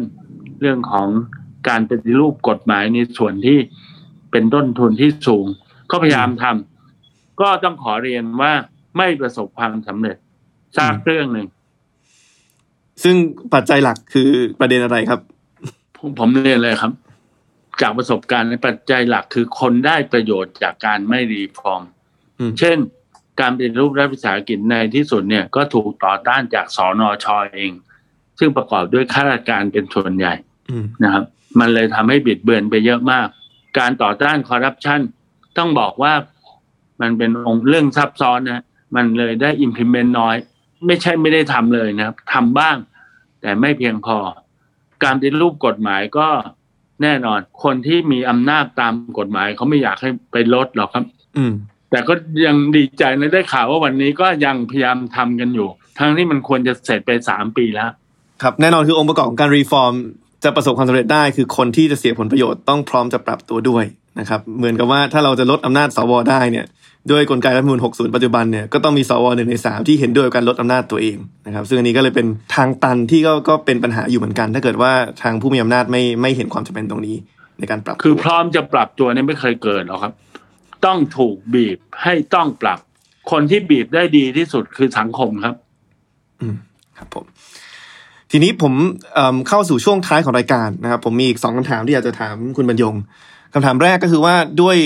เรื่องของการปฏิรูปกฎหมายในส่วนที่เป็นต้นทุนที่สูง ก็พยายามทำก็ต้องขอเรียนว่าไม่ประสบความสำเร็จสักเรื่องหนึ่ง ซึ่งปัจจัยหลักคือประเด็นอะไรครับ ผมผมเรียนเลยครับ จากประสบการณ์ในปัจจัยหลักคือคนได้ประโยชน์จากการไม่รีฟอร์มอืมเช่น การเป็นรูปรัฐวิสาหกิจในที่สุดเนี่ยก็ถูกต่อต้านจากสอนอชอเอง ซึ่งประกอบด้วยข้าราชการเป็นส่วนใหญ่อืมนะครับ มันเลยทำให้บิดเบือนไปเยอะมาก การต่อต้านคอร์รัปชันต้องบอกว่ามันเป็นองค์เรื่องซับซ้อนนะ มันเลยได้ implement น้อย ไม่ใช่ไม่ได้ทำเลยนะครับทำบ้าง แต่ไม่เพียงพอ การปฏิรูปกฎหมายก็แน่นอน คนที่มีอำนาจตามกฎหมายเขาไม่อยากให้ไปลดหรอกครับ อืม แต่ก็ยังดีใจนะได้ข่าวว่าวันนี้ก็ยังพยายามทำกันอยู่ ทั้งที่มันควรจะเสร็จไปสามปีแล้ว ครับ แน่นอนคือองค์ประกอบของการรีฟอร์ม จะประสบความสำเร็จได้คือคนที่จะเสียผลประโยชน์ต้องพร้อมจะปรับตัวด้วยนะครับ เหมือนกับว่าถ้าเราจะลดอำนาจสวได้เนี่ย ด้วยกลไกรัฐธรรมนูญ60 ปัจจุบันเนี่ยก็ต้องมีสวหนึ่งในสามที่เห็นด้วยกับการลดอำนาจตัวเองนะครับซึ่งอันนี้ก็เลยเป็นทางตันที่ก็ก็เป็นปัญหาอยู่เหมือนกัน ถ้าเกิดว่าทางผู้มีอำนาจไม่ไม่เห็นความจำเป็นตรงนี้ในการปรับคือตัวพร้อมจะปรับตัวเนี่ยไม่เคยเกิดหรอกครับ ต้องถูกบีบให้ต้องปรับ คนที่บีบได้ดีที่สุดคือสังคมครับ อืมครับผมทีนี้ผมเอิ่มเข้าสู่ช่วงท้ายของรายการนะครับ ผมมีอีกสองคำถามที่อยากจะถามคุณบรรยงคำถามแรกก็คือว่าด้วย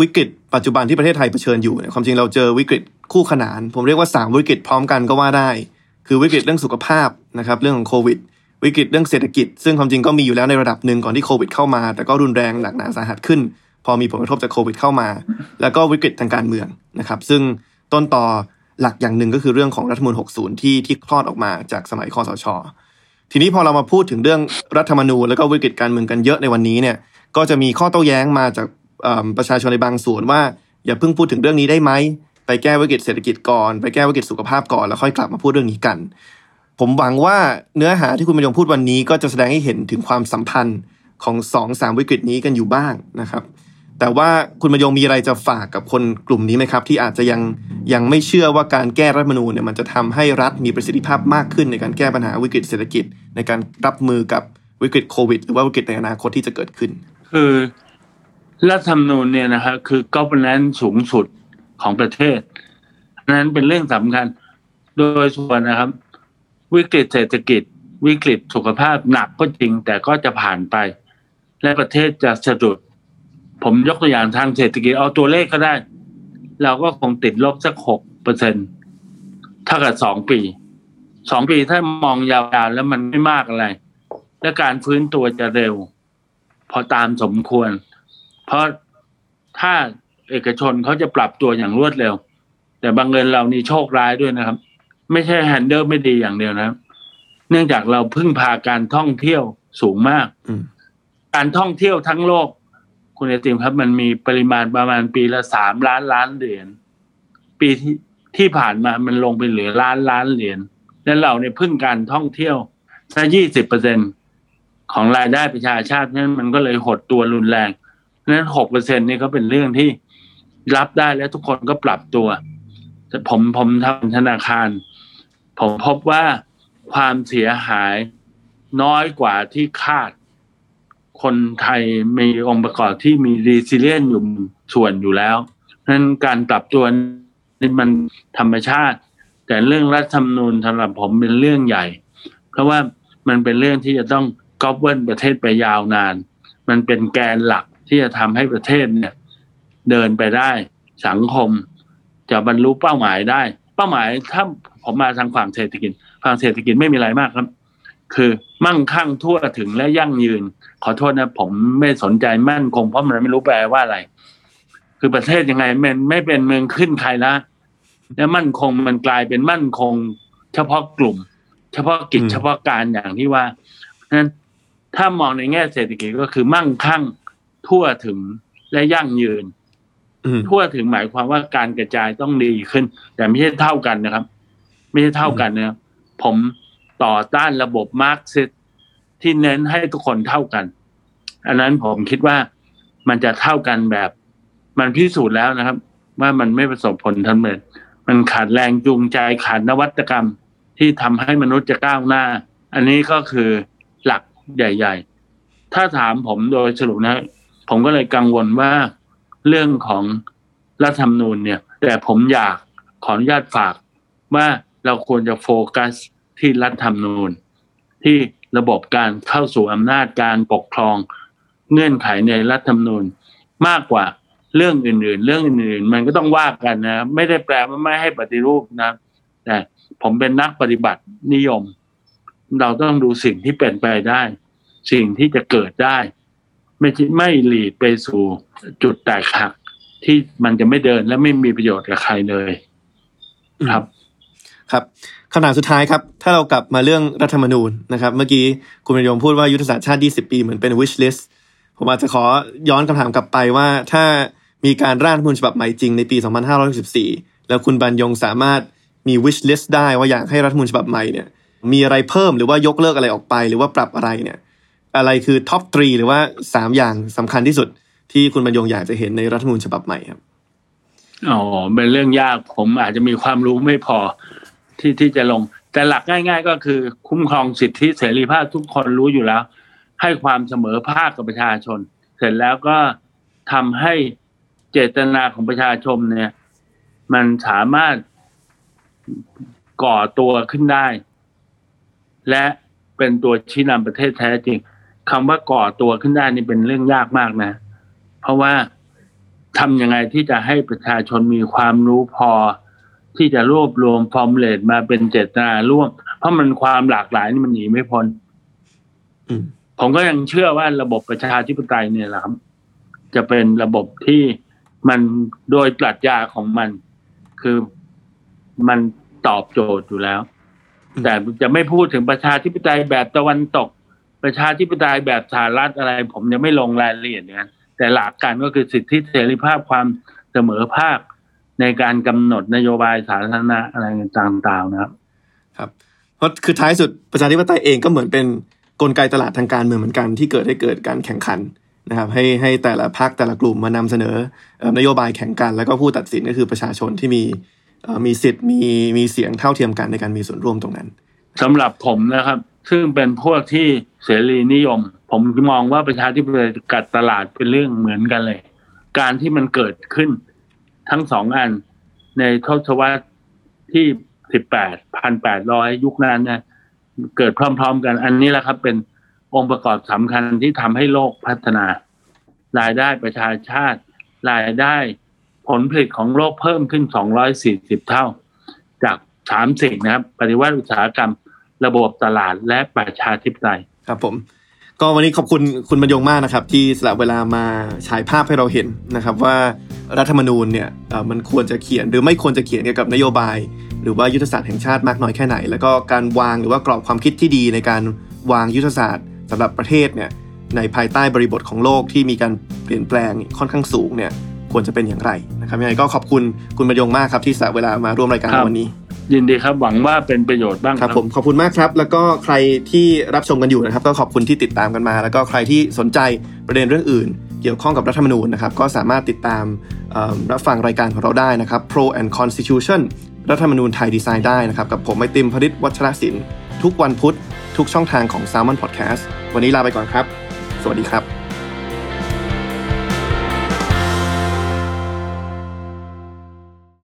วิกฤต ปัจจุบันที่ประเทศไทยเผชิญอยู่เนี่ยความจริงเราเจอวิกฤตคู่ขนาน ผมเรียกว่าสามวิกฤตพร้อมกันก็ว่าได้ คือวิกฤตเรื่องสุขภาพนะครับเรื่องของโควิด วิกฤตเรื่องเศรษฐกิจ ซึ่งความจริงก็มีอยู่แล้วในระดับหนึ่งก่อนที่โควิดเข้ามา แต่ก็รุนแรงหนักหนาสาหัสขึ้น พอมีผลกระทบจากโควิดเข้ามา แล้วก็วิกฤตทางการเมืองนะครับ ซึ่งต้นต่อหลักอย่างหนึ่งก็คือเรื่องของรัฐมนูญ60 ที่ที่คลอดออกมาจากสมัยคอสช ทีนี้พอเรามาพูดถึงเรื่องรัฐธรรมนูญแล้วก็วิกฤตการเมืองกันเยอะในวันนี้เนี่ย ก็จะมีข้อโต้แย้งมาจาก ประชาชนในบางส่วนว่า อย่าเพิ่งพูดถึงเรื่องนี้ได้ไหมไปแก้วิกฤตเศรษฐกิจก่อน ไปแก้วิกฤตสุขภาพก่อนแล้วค่อยกลับมาพูดเรื่องนี้กัน ผมหวังว่าเนื้อหาที่คุณบรรยงพูดวันนี้ ก็จะแสดงให้เห็นถึงความสัมพันธ์ของสองสามวิกฤตนี้กันอยู่บ้างนะครับ แต่ว่าคุณบรรยงมีอะไรจะฝากกับคนกลุ่มนี้ไหมครับ ที่อาจจะยังยังไม่เชื่อว่าการแก้รัฐมนูญเนี่ยมันจะทำให้รัฐมีประสิทธิภาพมากขึ้นในการแก้ปัญหาวิกฤตเศรษฐกิจ ในการรับมือกับวิกฤตโควิด หรือว่าวิกฤตในอนาคตที่จะเกิดขึ้น คือ รัฐธรรมนูญเนี่ยนะฮะคือ governance สูงสุดของประเทศนั้นเป็นเรื่องสำคัญ โดยส่วนนะครับ วิกฤตเศรษฐกิจ วิกฤตสุขภาพหนักก็จริง แต่ก็จะผ่านไป และประเทศจะสะดุด ผมยกตัวอย่างทางเศรษฐกิจเอาตัวเลขก็ได้ เราก็คงติดลบสักหกเปอร์เซ็นถ้ากับสองปีสองปีถ้ามองยาวๆแล้วมันไม่มากอะไร และการฟื้นตัวจะเร็ว พอตามสมควร เพราะถ้าเอกชนเขาจะปรับตัวอย่างรวดเร็ว แต่บางเงินเรานี่โชคร้ายด้วยนะครับ ไม่ใช่แฮนเดิลไม่ดีอย่างเดียวนะครับเนื่องจากเราพึ่งพาการท่องเที่ยวสูงมากอืมการท่องเที่ยวทั้งโลก คุณไอติมครับมันมีปริมาณประมาณปีละสามล้านล้านเหรียญปีที่ที่ผ่านมามันลงไปเหลือล้านล้านเหรียญและเราเนี่ยพึ่งการท่องเที่ยวแค่ยี่สิบเปอร์เซ็นของรายได้ประชาชาตินั้นมันก็เลยหดตัวรุนแรง นั้นหกเปอร์เซ็นนี่ก็เป็นเรื่องที่รับได้และทุกคนก็ปรับตัว แต่ผมผมทำธนาคาร ผมพบว่าความเสียหายน้อยกว่าที่คาด คนไทยมีองค์ประกอบที่มีรีซิเลียนอยู่ส่วนอยู่แล้วนั้นการปรับตัวนี่มันธรรมชาติ แต่เรื่องรัฐธรรมนูญสำหรับผมเป็นเรื่องใหญ่ เพราะว่ามันเป็นเรื่องที่จะต้องกอบเวิร์นประเทศไปยาวนาน มันเป็นแกนหลัก ที่จะทำให้ประเทศเนี่ย เดินไปได้สังคม จะบรรลุเป้าหมายได้ เป้าหมายถ้าผมมาทางฝั่งเศรษฐกิจฝั่งเศรษฐกิจไม่มีอะไรมากครับ คือมั่งคั่งทั่วถึงและยั่งยืน ขอโทษนะ ผมไม่สนใจมั่นคงเพราะมันไม่รู้แปลว่าอะไร คือประเทศยังไงมันไม่เป็นเมืองขึ้นใครละและมั่นคงมันกลายเป็นมั่นคง เฉพาะกลุ่ม เฉพาะกิจอืมเฉพาะการอย่างที่ว่าเพราะฉะนั้นถ้ามองในแง่เศรษฐกิจก็คือมั่งคั่ง ทั่วถึงและยั่งยืนอืมทั่วถึงหมายความว่าการกระจายต้องดีขึ้น แต่ไม่ใช่เท่ากันนะครับ ไม่ใช่เท่ากันนะครับผมต่อต้านระบบมาร์กซิสที่เน้นให้ทุกคนเท่ากัน อันนั้นผมคิดว่ามันจะเท่ากันแบบ มันพิสูจน์แล้วนะครับ ว่ามันไม่ประสบผลสำเร็จมันขาดแรงจูงใจขาดนวัตกรรมที่ทำให้มนุษย์จะก้าวหน้า อันนี้ก็คือหลักใหญ่ ๆ ถ้าถามผมโดยสรุปนะ ผมก็เลยกังวลว่าเรื่องของรัฐธรรมนูญเนี่ย แต่ผมอยากขออนุญาตฝากว่าเราควรจะโฟกัสที่รัฐธรรมนูญ ที่ระบบการเข้าสู่อำนาจการปกครอง เงื่อนไขในรัฐธรรมนูญมากกว่าเรื่องอื่น ๆ เรื่องอื่นๆ มันก็ต้องว่ากันนะ ไม่ได้แปลว่าไม่ให้ปฏิรูปนะแต่ผมเป็นนักปฏิบัตินิยม เราต้องดูสิ่งที่เป็นไปได้ สิ่งที่จะเกิดได้ ไม่ใช่ไม่หลีดไปสู่จุดแตกหักที่มันจะไม่เดินและไม่มีประโยชน์กับใครเลยครับ ครับคำถามสุดท้ายครับ ถ้าเรากลับมาเรื่องรัฐธรรมนูญนะครับ เมื่อกี้คุณบรรยงพูดว่ายุทธศาสตร์ชาติ 20 ปีเหมือนเป็น wish list ผมอาจจะขอย้อนคำถามกลับไปว่า ถ้ามีการร่างรัฐธรรมนูญฉบับใหม่จริงในปี 2564 แล้วคุณบรรยงสามารถมี wish list ได้ว่าอยากให้รัฐธรรมนูญฉบับใหม่เนี่ยมีอะไรเพิ่มหรือว่ายกเลิกอะไรออกไป หรือว่าปรับอะไรเนี่ย อะไรคือท็อปทรีหรือว่าสามอย่างสำคัญที่สุดที่คุณบรรยงอยากจะเห็นในรัฐธรรมนูญฉบับใหม่ครับอ๋อเป็นเรื่องยากผมอาจจะมีความรู้ไม่พอที่ที่จะลง แต่หลักง่าย ๆ ก็คือ คุ้มครองสิทธิเสรีภาพทุกคนรู้อยู่แล้ว ให้ความเสมอภาคกับประชาชน เสร็จแล้วก็ทำให้เจตนาของประชาชนเนี่ย มันสามารถก่อตัวขึ้นได้ และเป็นตัวชี้นำประเทศแท้จริง คำว่าก่อตัวขึ้นได้นี่เป็นเรื่องยากมากนะ เพราะว่าทำยังไงที่จะให้ประชาชนมีความรู้พอ ที่จะรวบรวมฟอร์มเลตมาเป็นเจตนาร่วม เพราะมันความหลากหลายนี่มันหนีไม่พ้นอืมผมก็ยังเชื่อว่าระบบประชาธิปไตยเนี่ยแหละครับ จะเป็นระบบที่มันโดยปรัชญาของมัน คือมันตอบโจทย์อยู่แล้วอืมแต่จะไม่พูดถึงประชาธิปไตยแบบตะวันตก ประชาธิปไตยแบบสหรัฐอะไร ผมจะไม่ลงรายละเอียดเนี่ยแต่หลักการก็คือสิทธิเสรีภาพความเสมอภาคในการกำหนดนโยบายสาธารณะอะไรต่างๆนะครับ ครับ เพราะคือท้ายสุดประชาธิปไตยเองก็เหมือนเป็นกลไกตลาดทางการเมืองเหมือนกันที่เกิดให้เกิดการแข่งขันนะครับ ให้ให้แต่ละพรรคแต่ละกลุ่มมานำเสนอเอ่อนโยบายแข่งกัน แล้วก็ผู้ตัดสินก็คือประชาชนที่มีเอ่อมีสิทธิ์มีมีเสียงเท่าเทียมกันในการมีส่วนร่วมตรงนั้นสำหรับผมนะครับ ซึ่งเป็นพวกที่เสรีนิยม ผมมองว่าประชาธิปไตยกับตลาดเป็นเรื่องเหมือนกันเลย การที่มันเกิดขึ้นทั้งสองอันในทศวรรษที่สิบแปดพันแปดร้อยยุคนั้นนะเกิดพร้อม ๆ กัน อันนี้แหละครับ เป็นองค์ประกอบสำคัญที่ทำให้โลกพัฒนา รายได้ประชาชาติ รายได้ผลผลิตของโลกเพิ่มขึ้น 240 เท่า จากสามสิ่งนะครับ ปฏิวัติอุตสาหกรรม ระบบตลาดและประชาธิปไตยครับผม ก็วันนี้ขอบคุณคุณบรรยงมากนะครับ ที่สละเวลามาฉายภาพให้เราเห็นนะครับว่ารัฐธรรมนูญเนี่ยเอ่อมันควรจะเขียนหรือไม่ควรจะเขียนเกี่ยวกับนโยบาย หรือว่ายุทธศาสตร์แห่งชาติมากน้อยแค่ไหน แล้วก็การวางหรือว่ากรอบความคิดที่ดีในการวางยุทธศาสตร์สำหรับประเทศเนี่ยในภายใต้บริบทของโลกที่มีการเปลี่ยนแปลงค่อนข้างสูงเนี่ยควรจะเป็นอย่างไรนะครับยังไงก็ขอบคุณคุณบรรยงมากครับที่สละเวลามาร่วมรายการครับวันนี้ ยินดีครับหวังว่าเป็นประโยชน์บ้างครับผมขอบคุณมากครับ แล้วก็ใครที่รับชมกันอยู่นะครับ ก็ขอบคุณที่ติดตามกันมา แล้วก็ใครที่สนใจประเด็นเรื่องอื่น เกี่ยวข้องกับรัฐธรรมนูญนะครับก็สามารถติดตามเอิ่มรับฟังรายการของเราได้นะครับ Pro and Constitution รัฐธรรมนูญไทยดีไซน์ได้นะครับ กับผมไอติมพริตวัชรศิลป์ทุกวันพุธ ทุกช่องทางของ s ซ l m o n Podcast วันนี้ลาไปก่อนครับ สวัสดีครับ